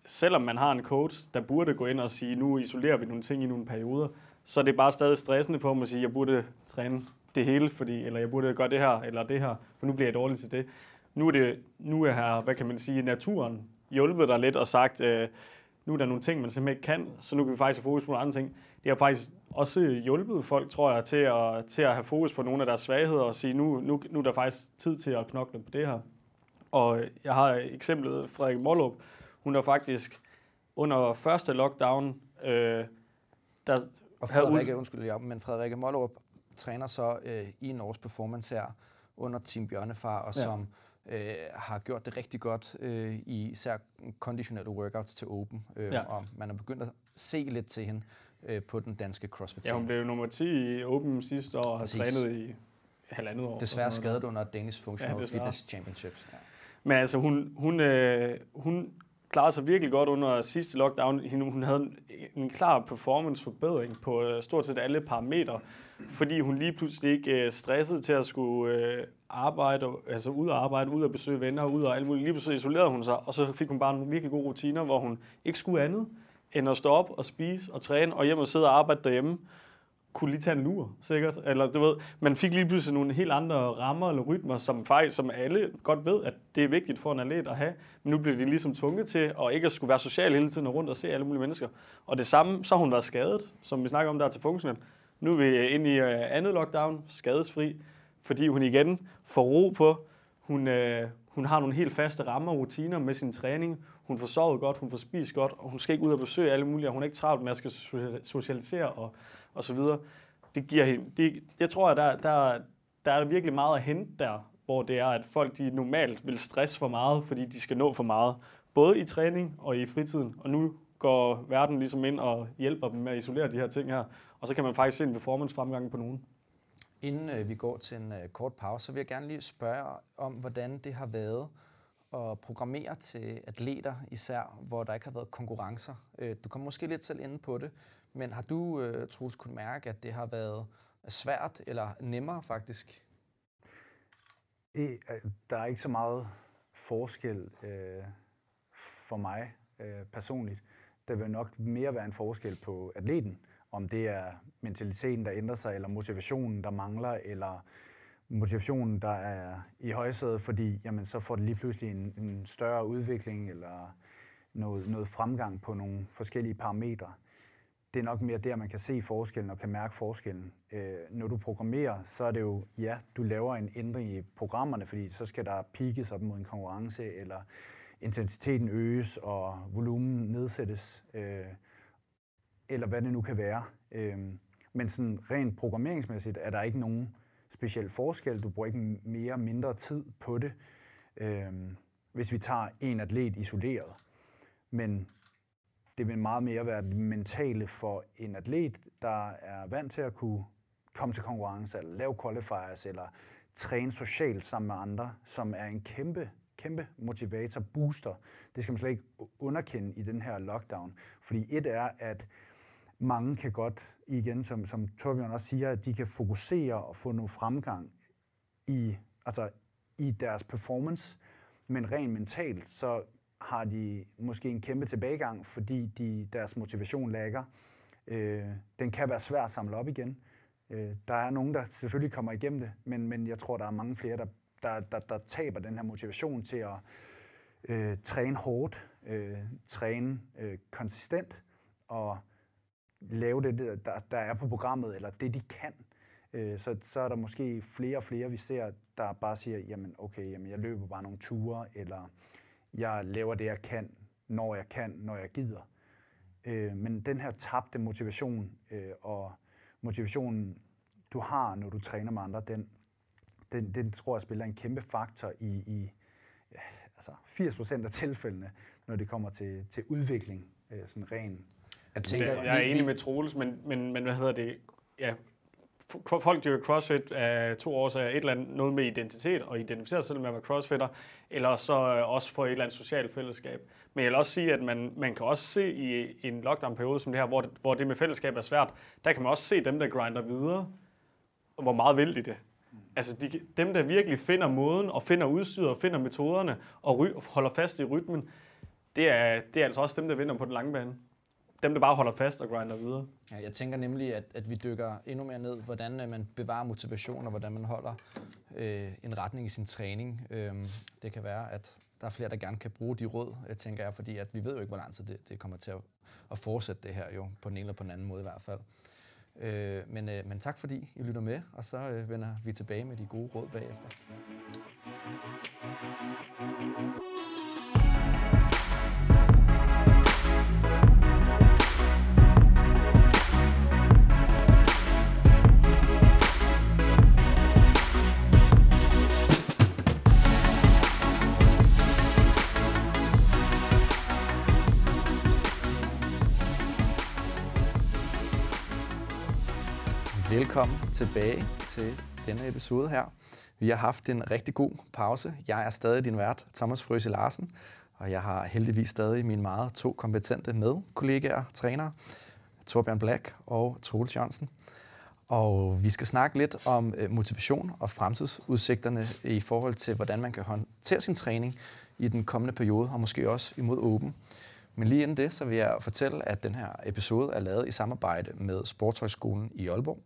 selvom man har en coach, der burde gå ind og sige, nu isolerer vi nogle ting i nogle perioder, så er det bare stadig stressende for mig at sige, jeg burde træne det hele, fordi, eller jeg burde gøre det her, eller det her, for nu bliver jeg dårlig til det. Nu er det, nu er her, hvad kan man sige, naturen hjulpet dig lidt og sagt, øh, nu er der nogle ting, man simpelthen ikke kan, så nu kan vi faktisk have fokus på nogle andre ting. Det har faktisk også hjulpet folk, tror jeg, til at, til at have fokus på nogle af deres svagheder og sige, nu, nu, nu er der faktisk tid til at knokle på det her. Og jeg har eksemplet Frederik Mollup. Hun er faktisk under første lockdown, øh, der Og havde ud- Frederikke, undskyld, ja, men Frederikke Mollerup træner så øh, i Norges Performance her under Team Bjørnefar, og Ja. som øh, har gjort det rigtig godt øh, i især konditionelle workouts til Open. Øh, Ja. Og man er begyndt at se lidt til hende øh, på den danske crossfit ja, hun blev nummer 10 i Open sidste år og har trænet i halvandet år. Desværre skadet under Danish Functional Ja, desværre. Fitness Championships. Ja. Men altså, hun, hun, øh, hun klarede sig virkelig godt under sidste lockdown. Hun havde en, en klar performanceforbedring på øh, stort set alle parametre, fordi hun lige pludselig ikke øh, stressede til at skulle øh, arbejde, altså ud og arbejde, ud og besøge venner, ud og alt muligt. Lige pludselig isolerede hun sig, og så fik hun bare nogle virkelig gode rutiner, hvor hun ikke skulle andet end at stå op og spise og træne, og hjem og sidde og arbejde derhjemme kunne lige tage en lur, sikkert. Eller du ved, man fik lige pludselig nogle helt andre rammer eller rytmer, som faktisk, som alle godt ved, at det er vigtigt for en atlet at have. Men nu bliver de ligesom tvunget til, at ikke at skulle være social hele tiden og rundt og se alle mulige mennesker. Og det samme, så har hun været skadet, som vi snakker om der til funktionel. Nu er vi øh, inde i øh, andet lockdown, skadesfri, fordi hun igen får ro på. Hun, øh, hun har nogle helt faste rammer og rutiner med sin træning. Hun får sovet godt, hun får spist godt, og hun skal ikke ud og besøge alle mulige, og hun er ikke travlt med at skal socialisere og, og så videre. Det giver hende, det, jeg tror, at der, der, der er virkelig meget at hente der, hvor det er, at folk de normalt vil stresse for meget, fordi de skal nå for meget. Både i træning og i fritiden. Og nu går verden ligesom ind og hjælper dem med at isolere de her ting her. Og så kan man faktisk se en performance fremgang på nogen. Inden øh, vi går til en øh, kort pause, så vil jeg gerne lige spørge om, hvordan det har været at programmere til atleter især, hvor der ikke har været konkurrencer. Øh, du kommer måske lidt selv inde på det, men har du, øh, Troels, kunne mærke, at det har været svært eller nemmere faktisk? Øh, der er ikke så meget forskel øh, for mig øh, personligt. Der vil nok mere være en forskel på atleten, om det er mentaliteten, der ændrer sig, eller motivationen, der mangler, eller motivationen, der er i højsædet, fordi jamen, så får det lige pludselig en, en større udvikling, eller noget, noget fremgang på nogle forskellige parametre. Det er nok mere der, man kan se forskellen og kan mærke forskellen. Øh, når du programmerer, så er det jo, ja, du laver en ændring i programmerne, fordi så skal der peakes op mod en konkurrence, eller intensiteten øges, og volumen nedsættes, øh, eller hvad det nu kan være. Øh, men sådan rent programmeringsmæssigt er der ikke nogen speciel forskel. Du bruger ikke mere mindre tid på det, øh, hvis vi tager en atlet isoleret. Men det vil meget mere være det mentale for en atlet, der er vant til at kunne komme til konkurrence, eller lave qualifiers, eller træne socialt sammen med andre, som er en kæmpe kæmpe motivator, booster. Det skal man slet ikke underkende i den her lockdown. Fordi et er, at mange kan godt, igen som, som Torbjørn også siger, at de kan fokusere og få noget fremgang i, altså, i deres performance, men rent mentalt, så har de måske en kæmpe tilbagegang, fordi de, deres motivation lægger. Øh, den kan være svær at samle op igen. Øh, der er nogen, der selvfølgelig kommer igennem det, men, men jeg tror, der er mange flere, der, der, der, der taber den her motivation til at øh, træne hårdt, øh, træne øh, konsistent og lave det, der, der er på programmet, eller det, de kan. Øh, så, så er der måske flere og flere, vi ser, der bare siger, jamen okay, jamen jeg løber bare nogle ture, eller jeg laver det, jeg kan, når jeg kan, når jeg gider. Øh, men den her tabte motivation øh, og motivationen, du har, når du træner med andre, den, den, den tror jeg spiller en kæmpe faktor i, i ja, altså 80% af tilfældene, når det kommer til, til udvikling, øh, sådan ren. Jeg, tænker, jeg er enig med Troels, men, men, men hvad hedder det? Ja, folk dyrker CrossFit af to årsager. Et eller andet noget med identitet og identificere sig selv med at være crossfitter, eller så øh, også for et eller andet socialt fællesskab. Men jeg vil også sige, at man, man kan også se i, i en lockdown-periode som det her, hvor det, hvor det med fællesskab er svært, der kan man også se dem, der grinder videre, hvor meget vil de det. Altså de, dem, der virkelig finder måden, og finder udstyret, og finder metoderne, og ry, holder fast i rytmen, det er, det er altså også dem, der vinder på den lange bane dem, der bare holder fast og grinder videre. Ja, jeg tænker nemlig, at, at vi dykker endnu mere ned, hvordan øh, man bevarer motivation, og hvordan man holder øh, en retning i sin træning. Øh, det kan være, at der er flere, der gerne kan bruge de råd, jeg tænker jeg, fordi at vi ved jo ikke, hvor lang tid det, det kommer til at, at fortsætte det her jo, på den ene eller på den anden måde i hvert fald. Øh, men, øh, men tak fordi I lytter med, og så øh, vender vi tilbage med de gode råd bagefter. Velkommen tilbage til denne episode her. Vi har haft en rigtig god pause. Jeg er stadig din vært, Thomas Frøse Larsen, og jeg har heldigvis stadig mine meget to kompetente medkollegaer, trænere, Torbjørn Black og Troels Jørgensen. Og vi skal snakke lidt om øh, motivation og fremtidsudsigterne i forhold til, hvordan man kan håndtere sin træning i den kommende periode, og måske også imod åben. Men lige inden det, så vil jeg fortælle, at den her episode er lavet i samarbejde med Sportshøjskolen i Aalborg.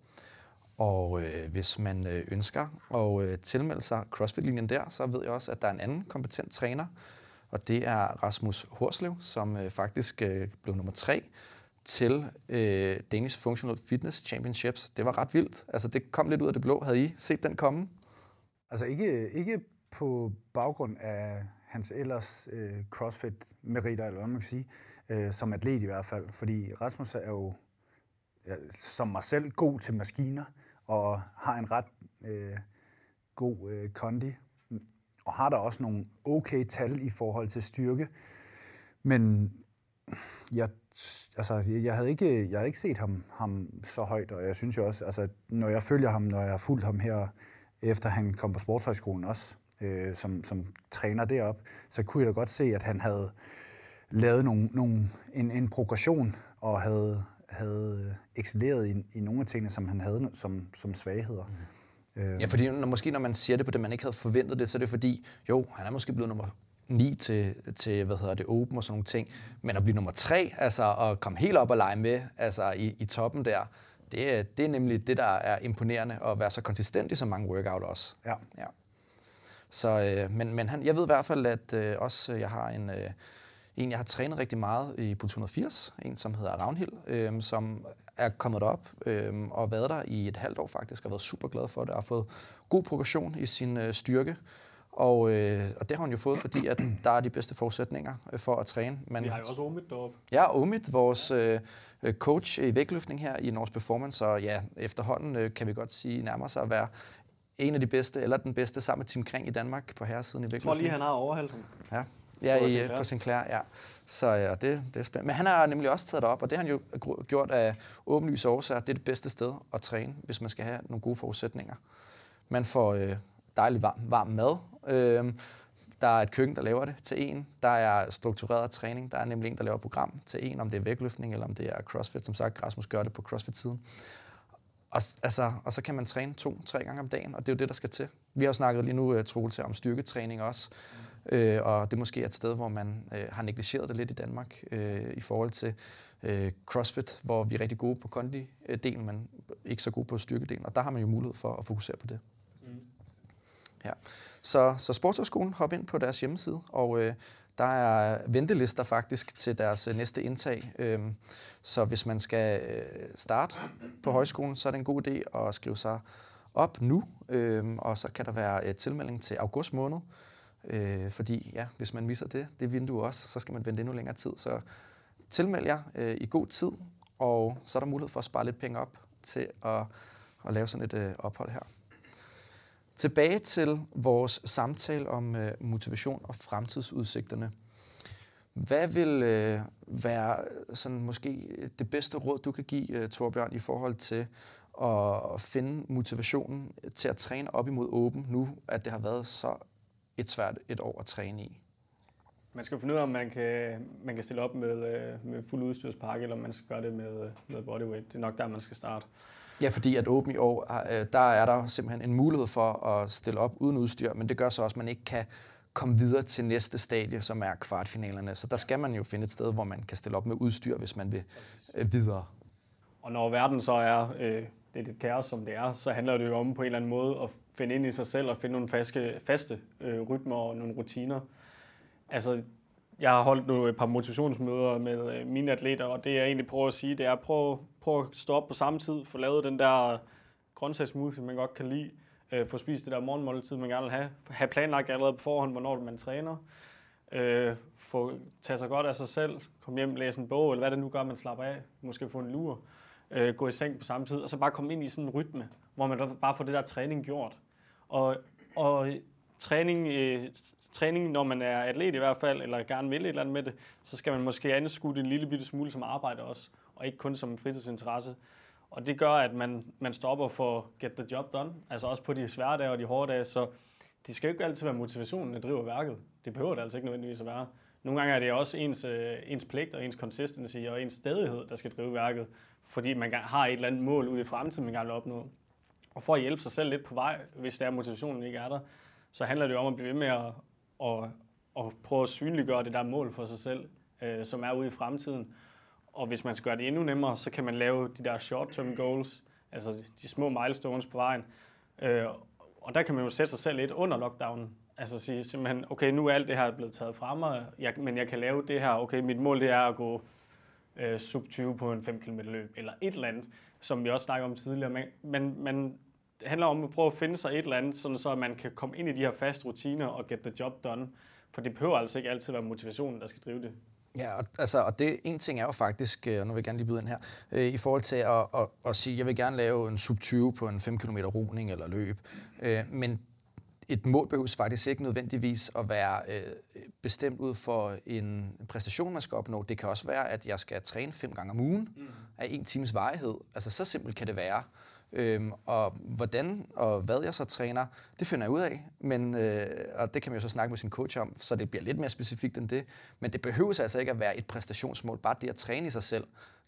Og øh, hvis man øh, ønsker at øh, tilmelde sig CrossFit-linjen der, så ved jeg også, at der er en anden kompetent træner, og det er Rasmus Horslev, som øh, faktisk øh, blev nummer tre til øh, Danish Functional Fitness Championships. Det var ret vildt. Altså, det kom lidt ud af det blå. Havde I set den komme? Altså ikke, ikke på baggrund af hans ellers øh, CrossFit-meritter, eller hvad man kan sige, øh, som atlet i hvert fald. Fordi Rasmus er jo, ja, som mig selv, god til maskiner og har en ret øh, god øh, kondi, og har der også nogle okay tal i forhold til styrke. Men jeg, altså, jeg, havde ikke, jeg havde ikke set ham, ham så højt, og jeg synes jo også, altså, når jeg følger ham, når jeg har fulgt ham her, efter han kom på sportshøjskolen også, øh, som, som træner derop, så kunne jeg da godt se, at han havde lavet nogle, nogle, en, en progression og havde, havde excelleret i, i nogle af tingene, som han havde som, som svagheder. Mm. Øh. Ja, fordi når, måske når man siger det på det, man ikke havde forventet det, så er det fordi, jo, han er måske blevet nummer 9 til, til hvad hedder det, Open og sådan nogle ting, men at blive nummer 3, altså at komme helt op og lege med altså i, i toppen der, det, det er nemlig det, der er imponerende, at være så konsistent i så mange workout også. Ja. ja. Så, øh, men men han, jeg ved i hvert fald, at øh, også jeg har en, øh, en, jeg har trænet rigtig meget i Puls 180, en som hedder Ravnhild, øh, som er kommet op øh, og været der i et halvt år faktisk, og været super glad for det, og har fået god progression i sin øh, styrke. Og, øh, og det har hun jo fået, fordi at der er de bedste forudsætninger øh, for at træne. Man, Vi har jo også Omid deroppe. Ja, Omid, vores øh, coach i vægtløftning her i Norsk Performance, og ja, efterhånden øh, kan vi godt sige nærmer sig at være en af de bedste, eller den bedste, sammen med Tim Kring i Danmark på herresiden i vægtløftning. Jeg tror lige, han har overhældt ham. Ja, ja på, i, Sinclair. på Sinclair, ja. Så ja, det, det er spændende. Men han har nemlig også taget det op, og det har han jo gjort af åbenlyse årsager. Det er det bedste sted at træne, hvis man skal have nogle gode forudsætninger. Man får øh, dejlig varm, varm mad, øh, der er et køkken, der laver det til en. Der er struktureret træning. Der er nemlig en, der laver program til en, om det er vægtløftning eller om det er CrossFit. Som sagt, Rasmus gør det på CrossFit-siden. Og, altså, og så kan man træne to-tre gange om dagen, og det er jo det, der skal til. Vi har jo snakket lige nu, uh, Troels, om styrketræning også. Mm. Øh, og det er måske et sted, hvor man øh, har negligeret det lidt i Danmark øh, i forhold til øh, CrossFit, hvor vi er rigtig gode på kondi-delen, men ikke så gode på styrkedelen. Og der har man jo mulighed for at fokusere på det. Mm. Ja. Så, så Sportshøjskolen, hop ind på deres hjemmeside, og øh, der er ventelister faktisk til deres øh, næste indtag. Øhm, så hvis man skal øh, starte på højskolen, så er det en god idé at skrive sig op nu, øhm, og så kan der være et tilmelding til august måned. Øh, fordi ja, hvis man misser det, det vindue også, så skal man vente endnu længere tid. Så tilmeld jer øh, i god tid, og så er der mulighed for at spare lidt penge op til at, at lave sådan et øh, ophold her. Tilbage til vores samtale om øh, motivation og fremtidsudsigterne. Hvad vil øh, være sådan måske det bedste råd, du kan give, øh, Torbjørn, i forhold til at finde motivationen til at træne op imod åben, nu at det har været så et svært et år at træne i? Man skal finde ud af, om man kan, man kan stille op med, øh, med fuld udstyrspakke, eller om man skal gøre det med, med bodyweight. Det er nok der, man skal starte. Ja, fordi at Open i år, øh, der er der simpelthen en mulighed for at stille op uden udstyr, men det gør så også, at man ikke kan komme videre til næste stadie, som er kvartfinalerne. Så der skal man jo finde et sted, hvor man kan stille op med udstyr, hvis man vil øh, videre. Og når verden så er øh, det er et kaos, som det er, så handler det jo om på en eller anden måde at finde ind i sig selv og finde nogle faste, faste øh, rytmer og nogle rutiner. Altså, jeg har holdt nu et par motivationsmøder med øh, mine atleter, og det jeg egentlig prøver at sige, det er at prøve, prøve at stå op på samme tid, få lavet den der grøntsagsmoothie, man godt kan lide, øh, få spist det der morgenmåltid, man gerne vil have, have planlagt allerede på forhånd, hvornår man træner, øh, få tage sig godt af sig selv, komme hjem, læse en bog, eller hvad det nu gør, man slapper af, måske få en lur, øh, gå i seng på samme tid, og så bare komme ind i sådan en rytme, hvor man bare får det der træning gjort. Og, og træning, øh, træning, når man er atlet i hvert fald, eller gerne vil et eller andet med det, så skal man måske anskue det en lille bitte smule som arbejde også, og ikke kun som en fritidsinteresse. Og det gør, at man, man stopper for get the job done, altså også på de svære dage og de hårde dage, så det skal jo ikke altid være motivationen, der driver værket. Det behøver det altså ikke nødvendigvis at være. Nogle gange er det også ens, øh, ens pligt og ens consistency og ens stedighed, der skal drive værket, fordi man har et eller andet mål ude i fremtiden, man gerne vil opnå. Og for at hjælpe sig selv lidt på vej, hvis der motivationen ikke er der, så handler det jo om at blive ved med at, at, at prøve at synliggøre det der mål for sig selv, øh, som er ude i fremtiden. Og hvis man skal gøre det endnu nemmere, så kan man lave de der short-term goals, altså de små milestones på vejen. Øh, og der kan man jo sætte sig selv lidt under lockdownen. Altså sige simpelthen, okay, nu er alt det her blevet taget fra mig, jeg, men jeg kan lave det her. Okay, mit mål det er at gå øh, sub 20 på en 5 km løb, eller et eller andet, som vi også snakkede om tidligere. Men, men, men det handler om at prøve at finde sig et eller andet, sådan så man kan komme ind i de her faste rutiner og get the job done. For det behøver altså ikke altid være motivationen, der skal drive det. Ja, og, altså, og det, en ting er jo faktisk, øh, og nu vil jeg gerne lige byde ind her, øh, i forhold til at, at, at sige, at jeg vil gerne lave en sub 20 på en 5 km roning eller løb, øh, men et mål behøver faktisk ikke nødvendigvis at være øh, bestemt ud for en præstation, man skal opnå. Det kan også være, at jeg skal træne fem gange om ugen mm. af en times varighed. Altså så simpelt kan det være. Øhm, og hvordan og hvad jeg så træner, det finder jeg ud af. Men, øh, og det kan man jo så snakke med sin coach om, så det bliver lidt mere specifikt end det. Men det behøver altså ikke at være et præstationsmål. Bare det at træne i sig selv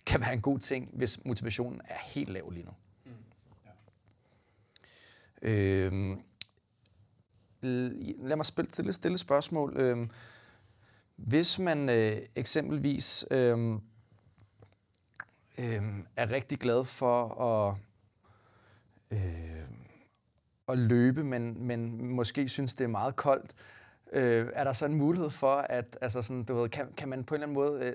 kan være en god ting, hvis motivationen er helt lav lige nu. Mm. Ja. Øhm, lad mig spille til et stille spørgsmål. Øhm, hvis man øh, eksempelvis øh, øh, er rigtig glad for at øh, at løbe, men, men måske synes, det er meget koldt. Øh, er der så en mulighed for, at altså sådan, du ved, kan, kan man på en eller anden måde øh,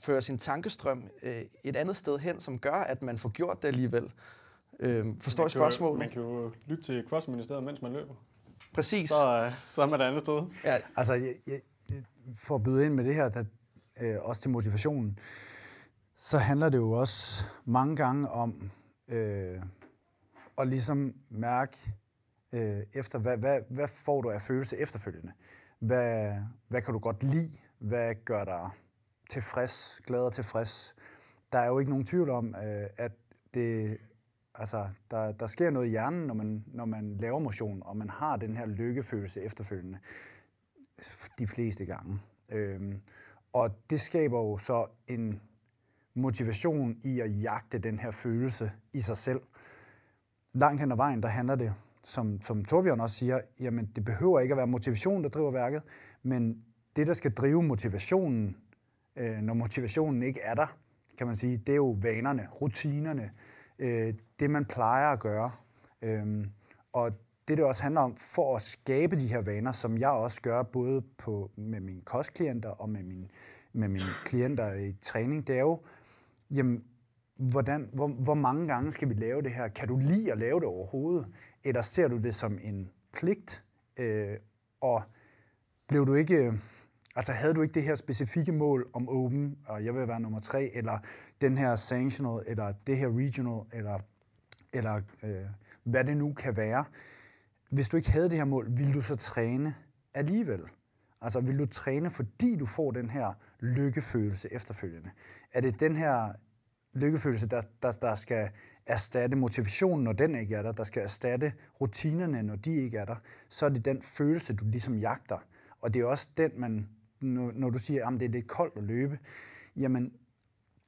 føre sin tankestrøm øh, et andet sted hen, som gør, at man får gjort det alligevel? Øh, forstår jeg spørgsmålet? Man kan jo lytte til CrossFit-ministeriet, mens man løber. Præcis. Så, øh, så er man et andet sted. Ja, altså, jeg, jeg, for at byde ind med det her, der, øh, også til motivationen, så handler det jo også mange gange om... Øh, og ligesom mærke øh, efter, hvad, hvad, hvad får du af følelse efterfølgende? Hvad, hvad kan du godt lide? Hvad gør dig tilfreds, glad og tilfreds? Der er jo ikke nogen tvivl om, øh, at det, altså, der, der sker noget i hjernen, når man, når man laver motion, og man har den her lykkefølelse efterfølgende. de fleste gange. Øhm, og det skaber jo så en motivation i at jagte den her følelse i sig selv. Langt hen ad vejen, der handler det, som, som Torbjørn også siger, jamen det behøver ikke at være motivation, der driver værket, men det, der skal drive motivationen, øh, når motivationen ikke er der, kan man sige, det er jo vanerne, rutinerne, øh, det man plejer at gøre. Øh, og det, det også handler om, for at skabe de her vaner, som jeg også gør både på, med mine kostklienter og med mine, med mine klienter i træning, det er jo, jamen, hvordan, hvor, hvor mange gange skal vi lave det her? Kan du lide at lave det overhovedet? Eller ser du det som en pligt? Øh, og blev du ikke, øh, altså havde du ikke det her specifikke mål om open, og jeg vil være nummer tre, eller den her sanctional, eller det her regional, eller, eller øh, hvad det nu kan være. Hvis du ikke havde det her mål, ville du så træne alligevel? Altså vil du træne, fordi du får den her lykkefølelse efterfølgende? Er det den her lykkefølelse, der, der, der skal erstatte motivationen, når den ikke er der, der skal erstatte rutinerne, når de ikke er der, så er det den følelse, du ligesom jagter. Og det er også den, man, når du siger, at det er lidt koldt at løbe, jamen,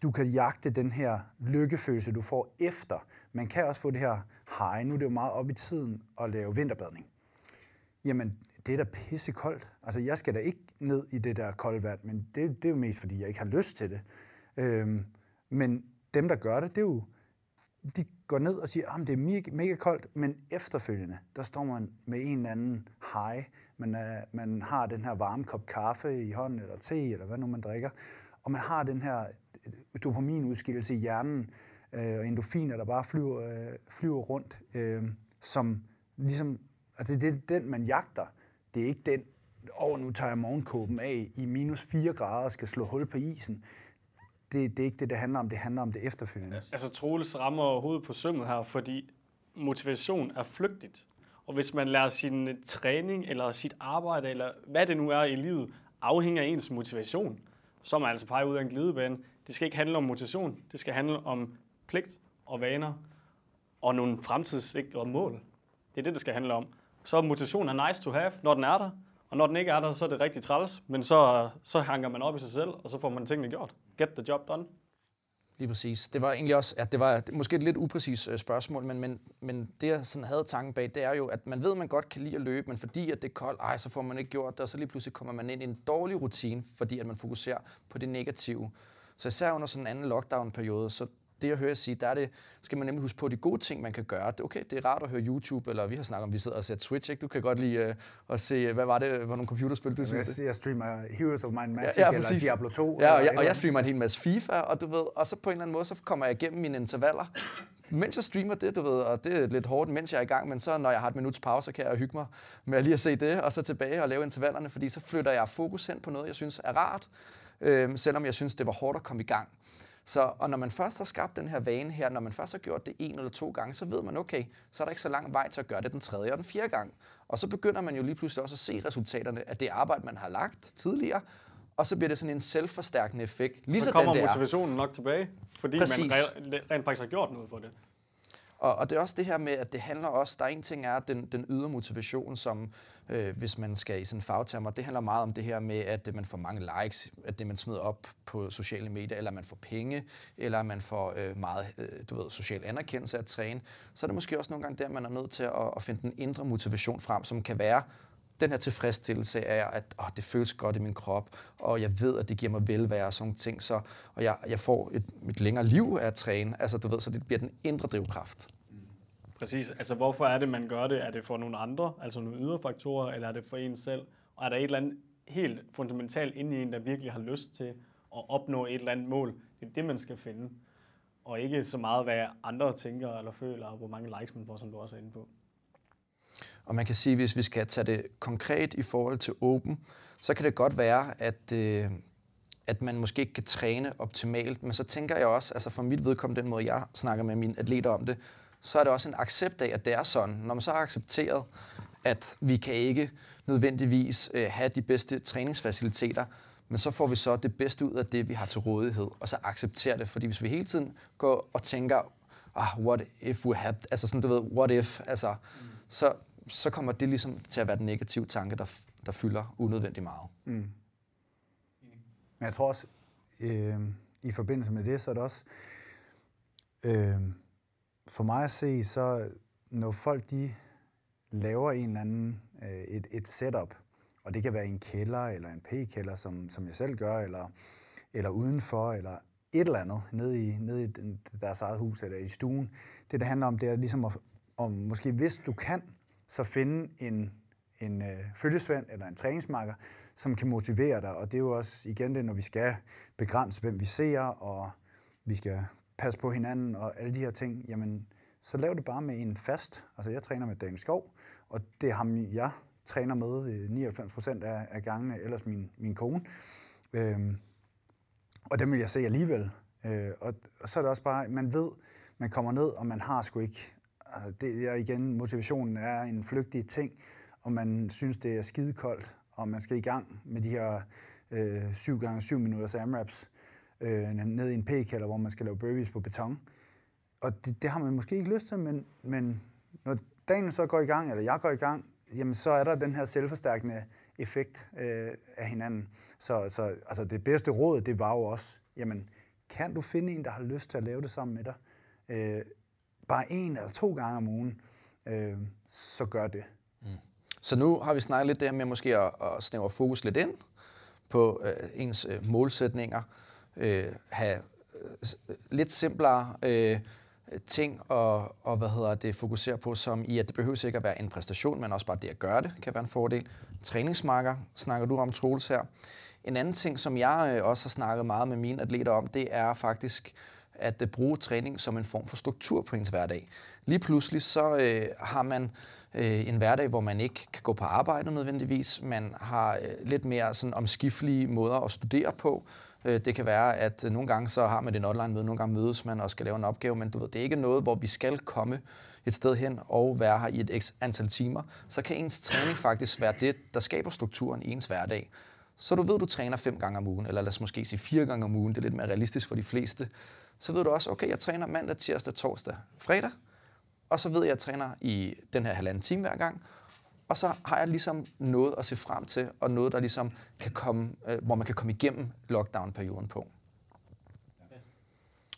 du kan jagte den her lykkefølelse, du får efter. Man kan også få det her hej, Nu er det jo meget op i tiden at lave vinterbadning. Jamen, det er da pissekoldt. Altså, jeg skal da ikke ned i det der kolde vand, men det, det er jo mest, fordi jeg ikke har lyst til det. Øhm, men dem, der gør det, det er jo, de går ned og siger, ah, at det er mega, mega koldt, men efterfølgende, der står man med en eller anden hej, Man, er, man har den her varme kop kaffe i hånden, eller te, eller hvad nu man drikker, og man har den her øh, dopaminudskillelse i hjernen, øh, og endorfiner, der bare flyver, øh, flyver rundt, øh, som ligesom, altså det er den, man jagter. Det er ikke den, over oh, nu tager jeg morgenkåben af i minus 4 grader og skal slå hul på isen det, det er ikke det, det handler om. Det handler om det efterfølgende. Altså Troels rammer hovedet på sømmet her, fordi motivation er flygtigt. Og hvis man lærer sin øh, træning, eller sit arbejde, eller hvad det nu er i livet, afhænger af ens motivation, så er man altså pege ud af en glidebane. Det skal ikke handle om motivation. Det skal handle om pligt og vaner og nogle fremtidssikrede mål. Det er det, det skal handle om. Så motivation er nice to have, når den er der. Og når den ikke er der, så er det rigtig træls. Men så, så hanker man op i sig selv, og så får man tingene gjort. Get the job done. Lige præcis. Det var egentlig også, at det var måske et lidt upræcist øh, spørgsmål, men, men, men det, jeg sådan havde tanken bag, det er jo, at man ved, at man godt kan lide at løbe, men fordi at det er koldt, ej, så får man ikke gjort det, og så lige pludselig kommer man ind i en dårlig rutine, fordi at man fokuserer på det negative. Så især under sådan en anden lockdown-periode, så det jeg hører sige, der er det, skal man nemlig huske på de gode ting, man kan gøre. Okay, det er rart at høre YouTube, eller vi har snakket om, vi sidder og ser Twitch, ikke? Du kan godt lide uh, at se, hvad var det, hvor nogle computerspil, du synes? Jeg, jeg streamer Heroes of and Magic, ja, ja, eller Diablo 2. Ja, og jeg, og jeg streamer en hel masse FIFA, og du ved, og så på en eller anden måde, så kommer jeg igennem mine intervaller, mens jeg streamer det, du ved, og det er lidt hårdt, mens jeg er i gang, men så når jeg har et minuts pause, så kan jeg hygge mig med lige at se det, og så tilbage og lave intervallerne, fordi så flytter jeg fokus hen på noget, jeg synes er rart, øh, selvom jeg synes, det var hårdt at komme i gang. Så, og når man først har skabt den her vane her, når man først har gjort det en eller to gange, så ved man, okay, så er der ikke så lang vej til at gøre det den tredje og den fjerde gang. Og så begynder man jo lige pludselig også at se resultaterne af det arbejde, man har lagt tidligere, og så bliver det sådan en selvforstærkende effekt. Lige så kommer den motivationen nok tilbage, fordi Præcis. man rent faktisk har gjort noget for det. Og, og det er også det her med, at det handler også, der er en ting er den, den ydre motivation, som øh, hvis man skal i sådan fagtermer, det handler meget om det her med, at man får mange likes, at det man smider op på sociale medier, eller man får penge, eller man får øh, meget øh, du ved, social anerkendelse at træne. Så er det måske også nogle gange der, man er nødt til at, at finde den indre motivation frem, som kan være den her tilfredsstillelse af, at åh, det føles godt i min krop, og jeg ved, at det giver mig velvære og sådan ting, så, og jeg, jeg får et, mit længere liv af at træne, altså du ved, så det bliver den indre drivkraft. Præcis, altså hvorfor er det, man gør det? Er det for nogle andre, altså nogle ydre faktorer, eller er det for en selv? Og er der et eller andet helt fundamentalt inde i en, der virkelig har lyst til at opnå et eller andet mål? Det er det, man skal finde. Og ikke så meget, hvad andre tænker eller føler, og hvor mange likes man får, som du også er inde på. Og man kan sige, hvis vi skal tage det konkret i forhold til Open, så kan det godt være, at, øh, at man måske ikke kan træne optimalt, men så tænker jeg også, altså for mit vedkommende, den måde jeg snakker med mine atleter om det, så er det også en accept af, at det er sådan. Når man så har accepteret, at vi kan ikke nødvendigvis øh, have de bedste træningsfaciliteter, men så får vi så det bedste ud af det, vi har til rådighed, og så accepterer det. Fordi hvis vi hele tiden går og tænker, ah, what if we had, altså sådan, du ved, what if, altså, mm. så, så kommer det ligesom til at være den negative tanke, der, der fylder unødvendigt meget. Mm. Jeg tror også, øh, i forbindelse med det, så er det også, øh, for mig at se, så når folk de laver en eller anden, øh, et, et setup, og det kan være en kælder eller en p-kælder, som, som jeg selv gør, eller, eller udenfor, eller et eller andet nede i, nede i deres eget hus eller i stuen. Det, det handler om, det er ligesom at, om måske hvis du kan, så finde en, en øh, følgesvend eller en træningsmarker, som kan motivere dig. Og det er jo også igen det, når vi skal begrænse, hvem vi ser, og vi skal passe på hinanden og alle de her ting, jamen så lav det bare med en fast. Altså jeg træner med Daniel Skov, og det er ham, jeg træner med øh, 99 procent af, af gangene, ellers min, min kone. Øhm, og dem vil jeg se alligevel. Øh, og, og så er det også bare, man ved, man kommer ned, og man har sgu ikke... Altså, det er igen, motivationen er en flygtig ting, og man synes, det er skidekoldt, og man skal i gang med de her øh, 7 gange 7 minutters AMRAPs øh, ned i en p-kælder, hvor man skal lave burpees på beton. Og det, det har man måske ikke lyst til, men, men når dagen så går i gang, eller jeg går i gang, jamen så er der den her selvforstærkende effekt øh, af hinanden. Så, så altså det bedste råd, det var jo også, jamen kan du finde en, der har lyst til at lave det sammen med dig, øh, bare en eller to gange om ugen, øh, så gør det. Mm. Så nu har vi snakket lidt det her med måske at, at snævre fokus lidt ind på øh, ens øh, målsætninger, øh, have øh, øh, lidt simplere øh, ting og, og hvad hedder det, fokusere på, som i, at det behøver ikke at være en præstation, men også bare det at gøre det, kan være en fordel. Træningsmarker snakker du om, Troels, her. En anden ting, som jeg øh, også har snakket meget med mine atleter om, det er faktisk at øh, bruge træning som en form for struktur på ens hverdag. Lige pludselig så øh, har man øh, en hverdag, hvor man ikke kan gå på arbejde nødvendigvis. Man har øh, lidt mere sådan omskiftelige måder at studere på. Øh, det kan være, at øh, nogle gange så har man et online-møde, nogle gange mødes man og skal lave en opgave, men du ved, det er ikke noget, hvor vi skal komme et sted hen og være her i et antal timer. Så kan ens træning faktisk være det, der skaber strukturen i ens hverdag. Så du ved, du træner fem gange om ugen, eller lad os måske sige fire gange om ugen, det er lidt mere realistisk for de fleste. Så ved du også, okay, jeg træner mandag, tirsdag, torsdag, fredag, og så ved jeg, at jeg træner i den her halvanden time hver gang, og så har jeg ligesom noget at se frem til, og noget, der ligesom kan komme, øh, hvor man kan komme igennem lockdown-perioden på.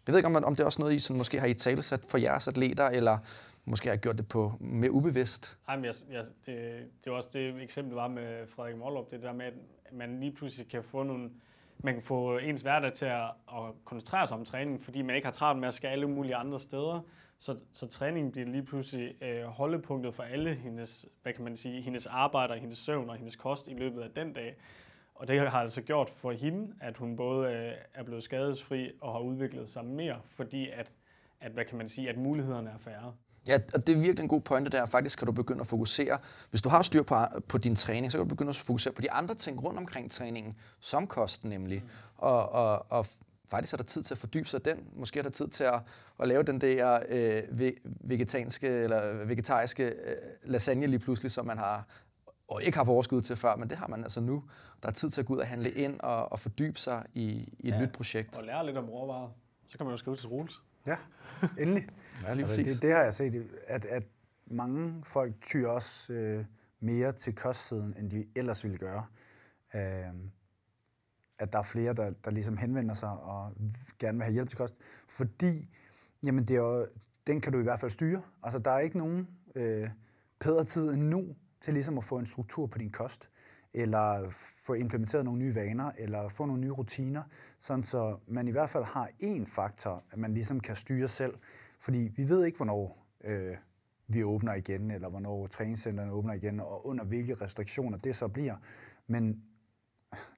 Jeg ved ikke, om, om det er også noget, I sådan, måske har I talesat for jeres atleter, eller måske har gjort det på mere ubevidst? Nej, men jeg, jeg, det, det var også det eksempel, var med Frederik Mollup, det der med, at man lige pludselig kan få nogle, man kan få ens hverdag til at, at koncentrere sig om træning, fordi man ikke har travlt med at skal alle mulige andre steder. Så, så træningen bliver lige pludselig øh, holdepunktet for alle hendes, hvad kan man sige, hendes arbejde, hendes søvn og hendes kost i løbet af den dag. Og det har altså gjort for hende, at hun både øh, er blevet skadesfri og har udviklet sig mere, fordi at, at, hvad kan man sige, at mulighederne er færre. Ja, og det er virkelig en god pointe der. Faktisk kan du begynde at fokusere. Hvis du har styr på, på din træning, så kan du begynde at fokusere på de andre ting rundt omkring træningen, som kosten nemlig. Mm. Og, og, og faktisk er der tid til at fordybe sig den. Måske er der tid til at, at lave den der øh, vegetanske eller vegetariske øh, lasagne lige pludselig, som man har og ikke har overskud til før, men det har man altså nu. Der er tid til at gå ud og handle ind og, og fordybe sig i, i et ja, nyt projekt. Og lære lidt om råvarer. Så kan man jo skrive til Roles. Ja, endelig. Ja, lige altså, det, det har jeg set, at, at mange folk tyr også øh, mere til kostsiden, end de ellers ville gøre. Øh, at der er flere, der, der ligesom henvender sig og gerne vil have hjælp til kost. Fordi, jamen det er jo, den kan du i hvert fald styre. Altså der er ikke nogen øh, bedre tid end nu til ligesom at få en struktur på din kost, eller få implementeret nogle nye vaner, eller få nogle nye rutiner, sådan så man i hvert fald har én faktor, at man ligesom kan styre selv. Fordi vi ved ikke, hvornår øh, vi åbner igen, eller hvornår træningscenterne åbner igen, og under hvilke restriktioner det så bliver. Men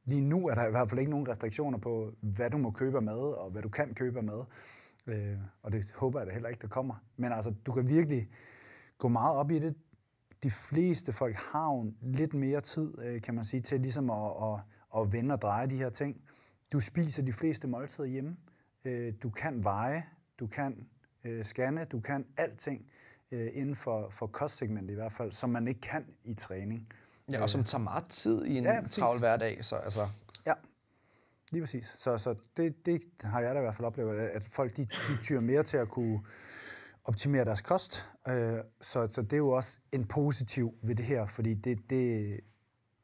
lige nu er der i hvert fald ikke nogen restriktioner på, hvad du må købe med, og hvad du kan købe med. Øh, og det håber jeg da heller ikke, der kommer. Men altså, du kan virkelig gå meget op i det. De fleste folk har jo lidt mere tid, øh, kan man sige, til ligesom at, at, at vende og dreje de her ting. Du spiser de fleste måltider hjemme. Øh, du kan veje, du kan øh, scanne, du kan alting øh, inden for, for kostsegmentet i hvert fald, som man ikke kan i træning. Ja, og som tager meget tid i en ja, travl hverdag. Så, altså. Ja, lige præcis. Så, så det, det har jeg da i hvert fald oplevet, at folk de, de tyrer mere til at kunne optimere deres kost. Øh, så, så det er jo også en positiv ved det her, fordi det, det,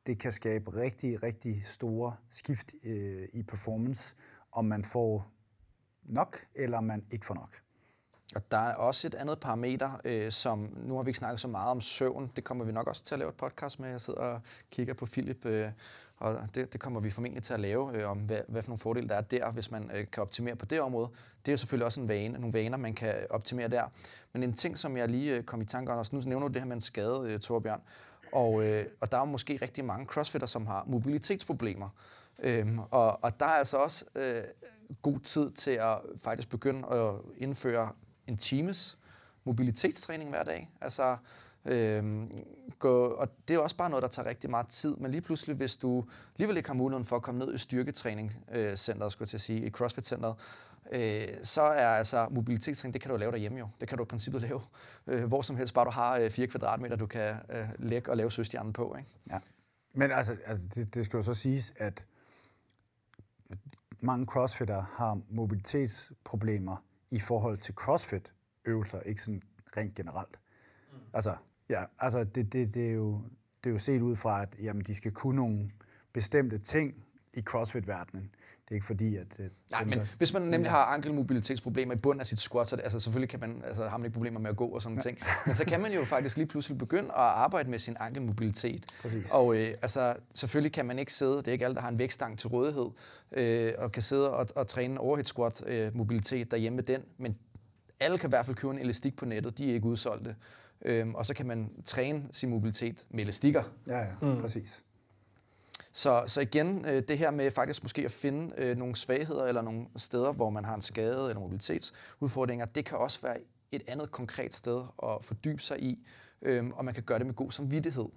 det kan skabe rigtig, rigtig store skift øh, i performance, om man får nok, eller man ikke får nok. Og der er også et andet parameter, øh, som nu har vi ikke snakket så meget om søvn. Det kommer vi nok også til at lave et podcast med. Jeg sidder og kigger på Philip, øh, og det, det kommer vi formentlig til at lave, øh, om hvad, hvad for nogle fordele der er der, hvis man øh, kan optimere på det område. Det er jo selvfølgelig også en vane, nogle vaner, man kan optimere der. Men en ting, som jeg lige øh, kom i tanke om, også nu nævner du det her med en skade, øh, Torbjørn. Og, øh, og der er måske rigtig mange crossfitter, som har mobilitetsproblemer. Øhm, og, og der er altså også øh, god tid til at faktisk begynde at indføre en times mobilitetstræning hver dag. Altså, øhm, gå, og det er også bare noget, der tager rigtig meget tid. Men lige pludselig, hvis du alligevel ikke har muligheden for at komme ned i styrketræningscenteret, øh, skulle jeg til at sige, i CrossFit-centeret, øh, så er altså mobilitetstræning, det kan du lave derhjemme jo. Det kan du i princippet lave øh, hvor som helst, bare du har øh, 4 kvadratmeter, du kan øh, lægge og lave søstjernen på. Ikke? Ja. Men altså, altså det, det skal jo så siges, at mange crossfitter har mobilitetsproblemer i forhold til crossfit-øvelser, ikke sådan rent generelt. Mm. Altså, ja, altså det, det, det, er jo, det er jo set ud fra, at jamen, de skal kunne nogle bestemte ting i CrossFit-verdenen. Det er ikke fordi, at... Øh, Nej, men hvis man nemlig har ankelmobilitetsproblemer i bunden af sit squat, så det, altså selvfølgelig kan man, altså, har man ikke problemer med at gå og sådan ja. ting. Men så kan man jo faktisk lige pludselig begynde at arbejde med sin ankelmobilitet. Præcis. Og øh, altså, selvfølgelig kan man ikke sidde, det er ikke alle, der har en vægtstang til rådighed, øh, og kan sidde og, og træne overhead squat øh, mobilitet derhjemme med den, men alle kan i hvert fald købe en elastik på nettet, de er ikke udsolgte. Øhm, og så kan man træne sin mobilitet med elastikker. Ja, ja, mm. præcis. Så, så igen, øh, det her med faktisk måske at finde øh, nogle svagheder eller nogle steder, hvor man har en skade eller mobilitetsudfordringer, det kan også være et andet konkret sted at fordybe sig i, øh, og man kan gøre det med god samvittighed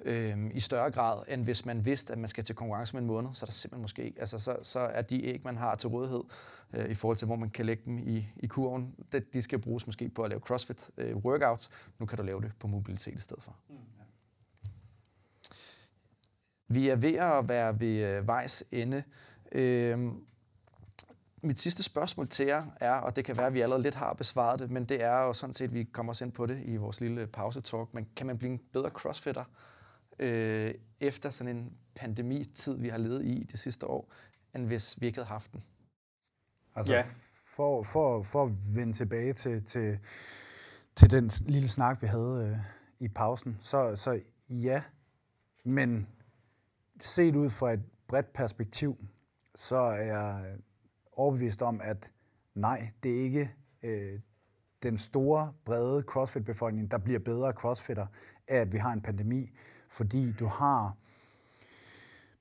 øh, i større grad, end hvis man vidste, at man skal til konkurrence med en måned, så er der simpelthen måske ikke. Altså, så, så er de æg, man har til rådighed, øh, i forhold til, hvor man kan lægge dem i, i kurven, det, de skal bruges måske på at lave CrossFit øh, workouts. Nu kan du lave det på mobilitet i stedet for. Mm. Vi er ved at være ved øh, vejs ende. Øh, mit sidste spørgsmål til jer er, og det kan være, at vi allerede lidt har besvaret det, men det er jo sådan set, at vi kommer os ind på det i vores lille pause-talk, men kan man blive en bedre crossfitter øh, efter sådan en pandemitid, vi har levet i de sidste år, end hvis vi ikke havde haft den? Altså, ja. for, for, for at vende tilbage til, til, til den lille snak, vi havde øh, i pausen, så, så ja, men set ud fra et bredt perspektiv, så er jeg øh, overbevist om, at nej, det er ikke øh, den store, brede CrossFit-befolkning, der bliver bedre CrossFitter af, at vi har en pandemi, fordi du har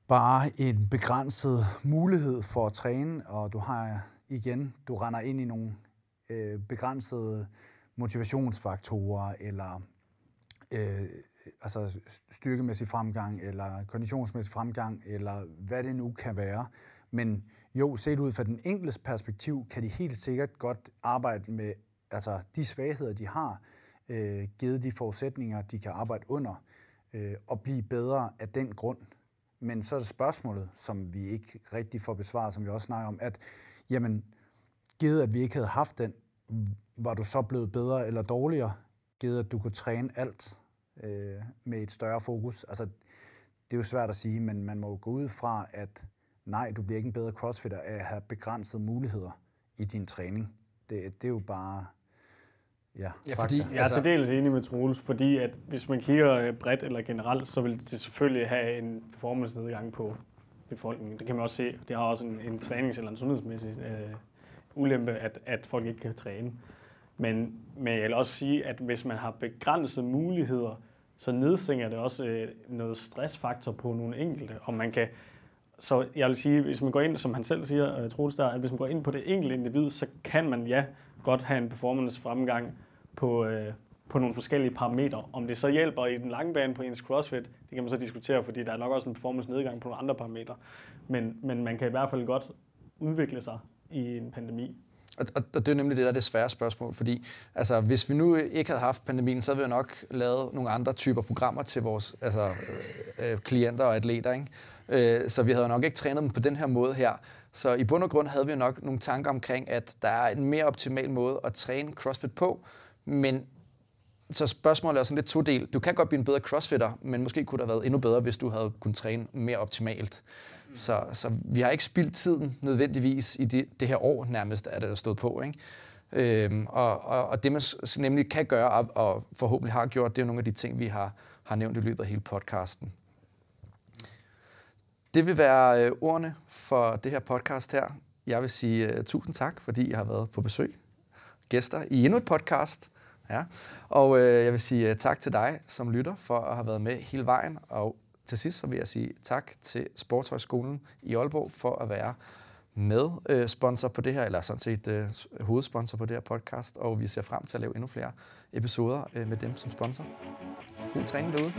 bare en begrænset mulighed for at træne, og du har igen, du render ind i nogle øh, begrænsede motivationsfaktorer, eller øh, altså styrkemæssig fremgang, eller konditionsmæssig fremgang, eller hvad det nu kan være. Men jo, set ud fra den enkeltes perspektiv, kan de helt sikkert godt arbejde med altså, de svagheder, de har, øh, givet de forudsætninger, de kan arbejde under, øh, og blive bedre af den grund. Men så er det spørgsmålet, som vi ikke rigtig får besvaret, som vi også snakker om, at jamen, givet at vi ikke havde haft den, var du så blevet bedre eller dårligere, givet at du kunne træne alt øh, med et større fokus. Altså, det er jo svært at sige, men man må jo gå ud fra, at nej, du bliver ikke en bedre crossfitter af at have begrænsede muligheder i din træning. Det, det er jo bare... Ja, ja fordi, jeg er altså... til dels enig med Troels, fordi at hvis man kigger øh, bredt eller generelt, så vil det selvfølgelig have en performance-nedgang på befolkningen. Det kan man også se. Det har også en, en trænings- eller en sundhedsmæssig øh, ulempe, at, at folk ikke kan træne. Men, men jeg vil også sige, at hvis man har begrænsede muligheder, så nedsænker det også øh, noget stressfaktor på nogle enkelte. Og man kan, så jeg vil sige, hvis man går ind, som han selv siger, øh, Troels der, at hvis man går ind på det enkelte individ, så kan man ja godt have en performance fremgang på, øh, på nogle forskellige parametre. Om det så hjælper i den lange bane på ens CrossFit, det kan man så diskutere, fordi der er nok også en performance nedgang på nogle andre parametre. Men, men man kan i hvert fald godt udvikle sig i en pandemi. Og, og, og det er nemlig det, der er det svære spørgsmål, fordi altså, hvis vi nu ikke havde haft pandemien, så havde vi nok lavet nogle andre typer programmer til vores altså, øh, øh, klienter og atleter. Ikke? Øh, så vi havde nok ikke trænet dem på den her måde her. Så i bund og grund havde vi nok nogle tanker omkring, at der er en mere optimal måde at træne CrossFit på, men så spørgsmålet er sådan lidt todel. Du kan godt blive en bedre crossfitter, men måske kunne det have været endnu bedre, hvis du havde kunnet træne mere optimalt. Så, så vi har ikke spildt tiden nødvendigvis i det, det her år nærmest, at det er stået på. Ikke? Øhm, og, og, og det man nemlig kan gøre, og, og forhåbentlig har gjort, det er nogle af de ting, vi har, har nævnt i løbet af hele podcasten. Det vil være øh, ordene for det her podcast her. Jeg vil sige øh, tusind tak, fordi I har været på besøg. Gæster i endnu et podcast. Ja. Og øh, jeg vil sige øh, tak til dig som lytter for at have været med hele vejen. Og til sidst så vil jeg sige tak til Sportshøjskolen i Aalborg for at være med øh, sponsor på det her, eller sådan set øh, hovedsponsor på det her podcast, og vi ser frem til at lave endnu flere episoder øh, med dem som sponsor. God træning derude.